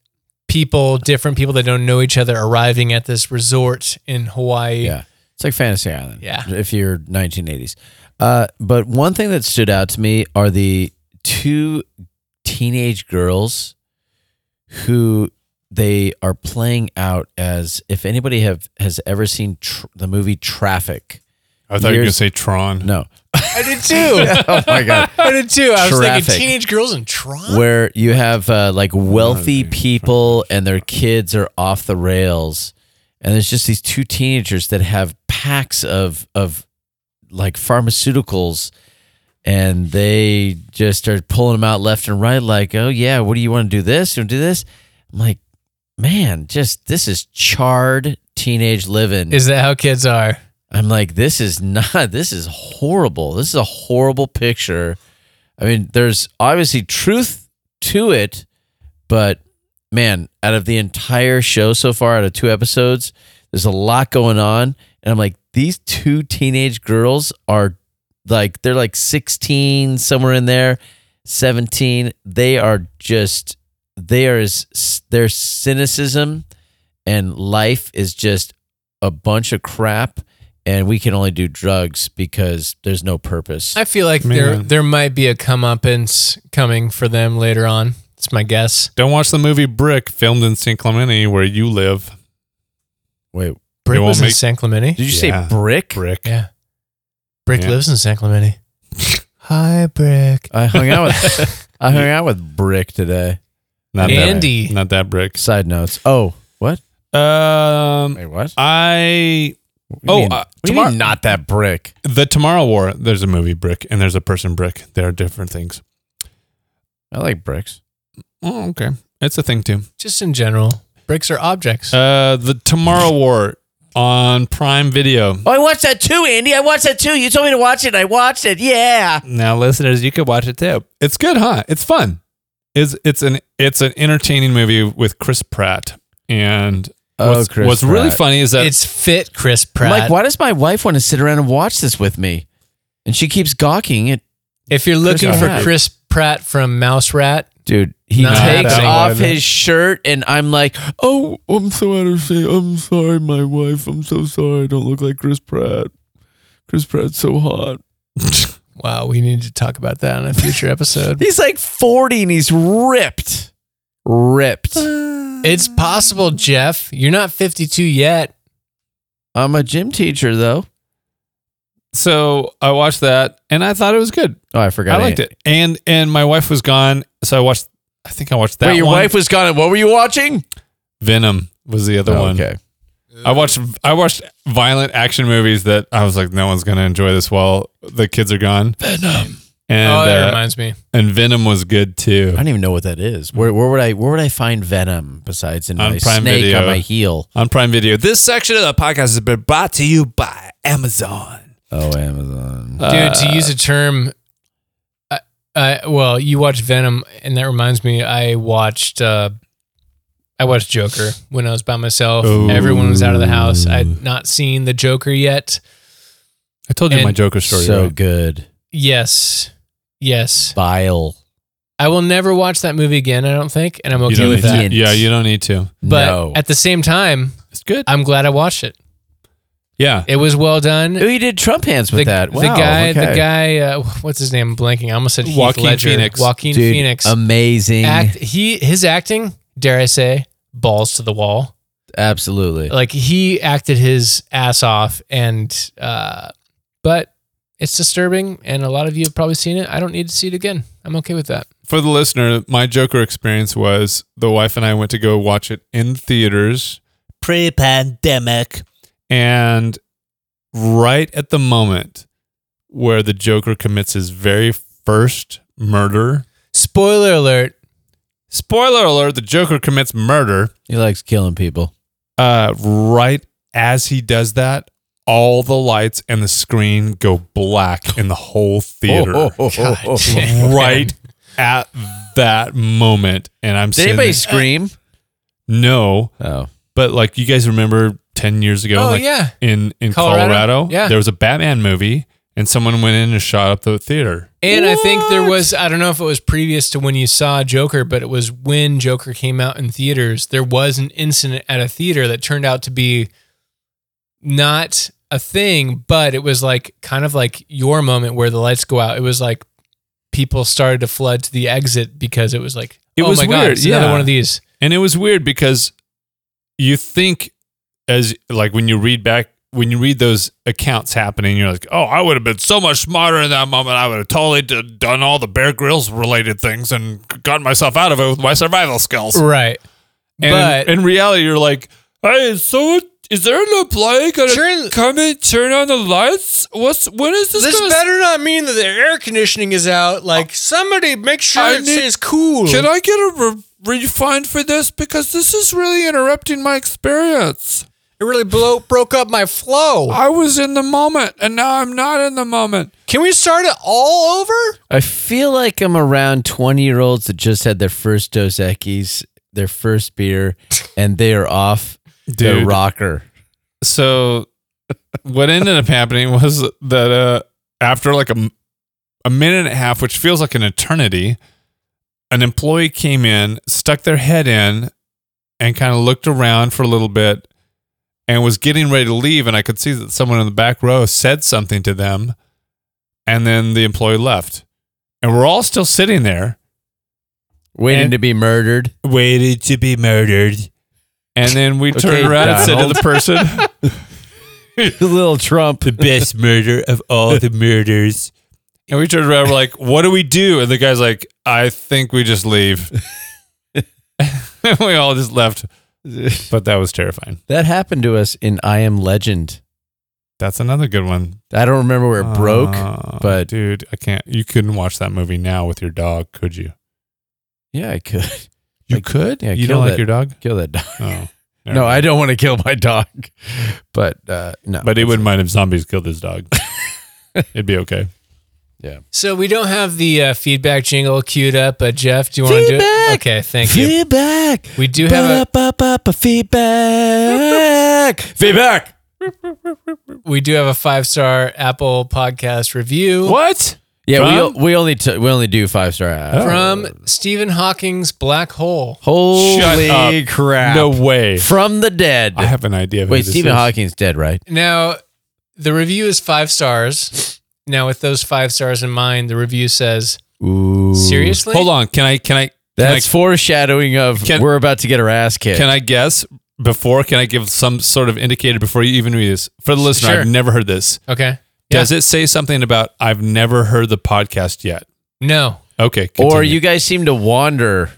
people, different people that don't know each other, arriving at this resort in Hawaii. Yeah. It's like Fantasy Island. Yeah. If you're 1980s. Uh, but one thing that stood out to me are the two teenage girls who they are playing out as if anybody have has ever seen tr- the movie Traffic. I thought you were going to say Tron. No. I did too. oh my god. I did too. I was Traffic. thinking teenage girls in Tron. Where you have uh, like wealthy people and their kids are off the rails, and there's just these two teenagers that have packs of of like pharmaceuticals, and they just start pulling them out left and right. Like, oh yeah, what do you want to do? This? You want to do this? I'm like, man, just this is charred teenage living. Is that how kids are? I'm like, this is not, this is horrible. This is a horrible picture. I mean, there's obviously truth to it, but man, out of the entire show so far, out of two episodes, there's a lot going on. And I'm like, these two teenage girls are like, they're like 16, somewhere in there, 17. They are just, they are, their cynicism and life is just a bunch of crap and we can only do drugs because there's no purpose. I feel like there Man. there might be a comeuppance coming for them later on. It's my guess. Don't watch the movie Brick, filmed in San Clemente, where you live. Wait, Brick won't was in make- San Clemente. did you Yeah. say brick? Brick. Yeah, Brick Yeah. lives in San Clemente. Hi, Brick. I hung out with I hung out with Brick today. Not Andy. That, not that Brick. Side notes. Oh, what? Um, Wait, what? I What do you oh, mean- uh, what tomorrow- mean not that Brick? the Tomorrow War. There's a movie Brick, and there's a person Brick. There are different things. I like bricks. Oh, okay. It's a thing too. Just in general, bricks are objects. Uh, the Tomorrow War on Prime Video. Oh, I watched that too, Andy. I watched that too. You told me to watch it. I watched it. Yeah. Now, listeners, you could watch it too. It's good, huh? It's fun. It's it's an it's an entertaining movie with Chris Pratt. And Oh, what's, Chris what's really Pratt. funny is that it's fit, Chris I'm Pratt. like, why does my wife want to sit around and watch this with me? And she keeps gawking at If you're looking Chris for Pratt. Chris Pratt from Mouse Rat, dude. He Not takes happening. off his shirt, and I'm like, "Oh, I'm so out of shape. I'm sorry, my wife. I'm so sorry. I don't look like Chris Pratt. Chris Pratt's so hot. wow, we need to talk about that in a future episode. He's like 40 and he's ripped, ripped. Uh. it's possible, Jeff. You're not 52 yet. I'm a gym teacher, though. so I watched that and I thought it was good. Oh, I forgot. I liked it. And and my wife was gone, so I watched I think I watched that Wait, your one. wife was gone. and What were you watching? Venom was the other Oh, one. okay. I watched I watched violent action movies that I was like, no one's gonna enjoy this while the kids are gone. Venom. And oh, that uh, reminds me. and Venom was good too. I don't even know what that is. Where where would I where would I find Venom besides in On my Prime snake Video. on my heel? On Prime Video. This section of the podcast has been brought to you by Amazon. Oh, Amazon. Dude, to use a term, I, I, well, you watched Venom, and that reminds me, I watched, uh, I watched Joker when I was by myself. Ooh. Everyone was out of the house. I'd not seen the Joker yet. I told you And my Joker story. so right? good. Yes, yes. Bile. I will never watch that movie again. I don't think, and I'm okay with that. to. Yeah, you don't need to. But no. at the same time, It's good. I'm glad I watched it. Yeah. It was well done. oh, you did Trump hands with the, that. Wow, the guy, the guy, uh, what's his name? I'm blanking. I almost said Heath Joaquin Ledger. Phoenix. Joaquin Dude, Phoenix. amazing. act he his acting dare i say balls to the wall Absolutely. like he acted his ass off and uh but it's disturbing and a lot of you have probably seen it i don't need to see it again i'm okay with that For the listener, my Joker experience was the wife and I went to go watch it in theaters Pre pandemic. and right at the moment where the Joker commits his very first murder. spoiler alert Spoiler alert, the Joker commits murder. he likes killing people. Uh, right as he does that, all the lights and the screen go black in the whole theater. Oh, oh, oh, oh, right at that moment. And I'm Did anybody there- scream? No, Oh. but like you guys remember 10 years ago, oh like yeah in, in Colorado? Colorado, Yeah. there was a Batman movie and someone went in and shot up the theater. and i think there was i don't know if it was previous to when you saw joker but it was when joker came out in theaters there was an incident at a theater that turned out to be not a thing but it was like kind of like your moment where the lights go out it was like people started to flood to the exit because it was like It oh was my god weird, it's another yeah. one of these And it was weird because you think as like when you read back when you read those accounts happening, you're like, oh, I would have been so much smarter in that moment. I would have totally d- done all the Bear Grylls related things and gotten myself out of it with my survival skills. right And but in reality, you're like, hey, so is there an employee gonna Turn- come and turn on the lights? What's when is this, this gonna? better not mean that the air conditioning is out like somebody make sure I it need- stays cool Can I get a re- refund for this because this is really interrupting my experience? it really blow, broke up my flow I was in the moment and now I'm not in the moment. Can we start it all over? I feel like I'm around 20 year olds that just had their first Dos Equis, their first beer, and they are off the Dude. rocker. So what ended up happening was that uh, after like a, a minute and a half, which feels like an eternity, an employee came in, stuck their head in, and kind of looked around for a little bit and was getting ready to leave. And I could see that someone in the back row said something to them. And then the employee left. And we're all still sitting there, Waiting to be murdered. Waiting to be murdered. And then we turned Okay, around and said to the person, Little Trump. The best murder of all the murders. And we turned around, we're like, what do we do? And the guy's like, I think we just leave. and we all just left. But that was terrifying. That happened to us in I Am Legend. That's another good one. I don't remember where it broke, Uh, but- dude, I can't. You couldn't watch that movie now with your dog, could you? yeah, I could You Like, could. yeah, you don't like that- your dog? kill that dog. Oh, No, I don't want to kill my dog, but uh, no. But he wouldn't mind if zombies killed his dog. It'd be okay. Yeah. So we don't have the uh, feedback jingle queued up, but Jeff, do you want to do it? Feedback! Okay, thank you. Feedback. We do have a feedback. feedback. we do have a five star Apple podcast review What? Yeah, From? we we only t- we only do five star. Oh. from Stephen Hawking's Black Hole. Holy up. crap! No way. from the dead. I have an idea. Of who Wait, this Stephen is. Hawking's dead, right? Now, the review is five stars. Now, with those five stars in mind, the review says, Ooh, "Seriously, Hold on. Can I? Can I? Can That's I, foreshadowing of Can- we're about to get our ass kicked. Can I guess before? Can I give some sort of indicator before you even read this? For the listener, Sure. I've never heard this. Okay, Does it say something about I've never heard the podcast yet? no, Okay. or you guys seem to wander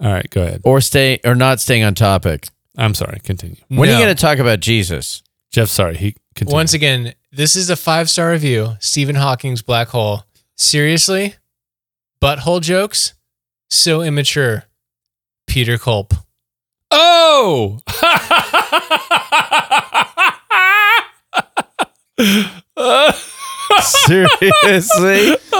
All right. Go ahead. or stay or not staying on topic. I'm sorry. Continue. When are No. you going to talk about Jesus? Jeff, sorry. He continued. Once again, this is a five star review. Stephen Hawking's Black Hole. Seriously? Butthole jokes? So immature. Peter Culp. Oh! Seriously?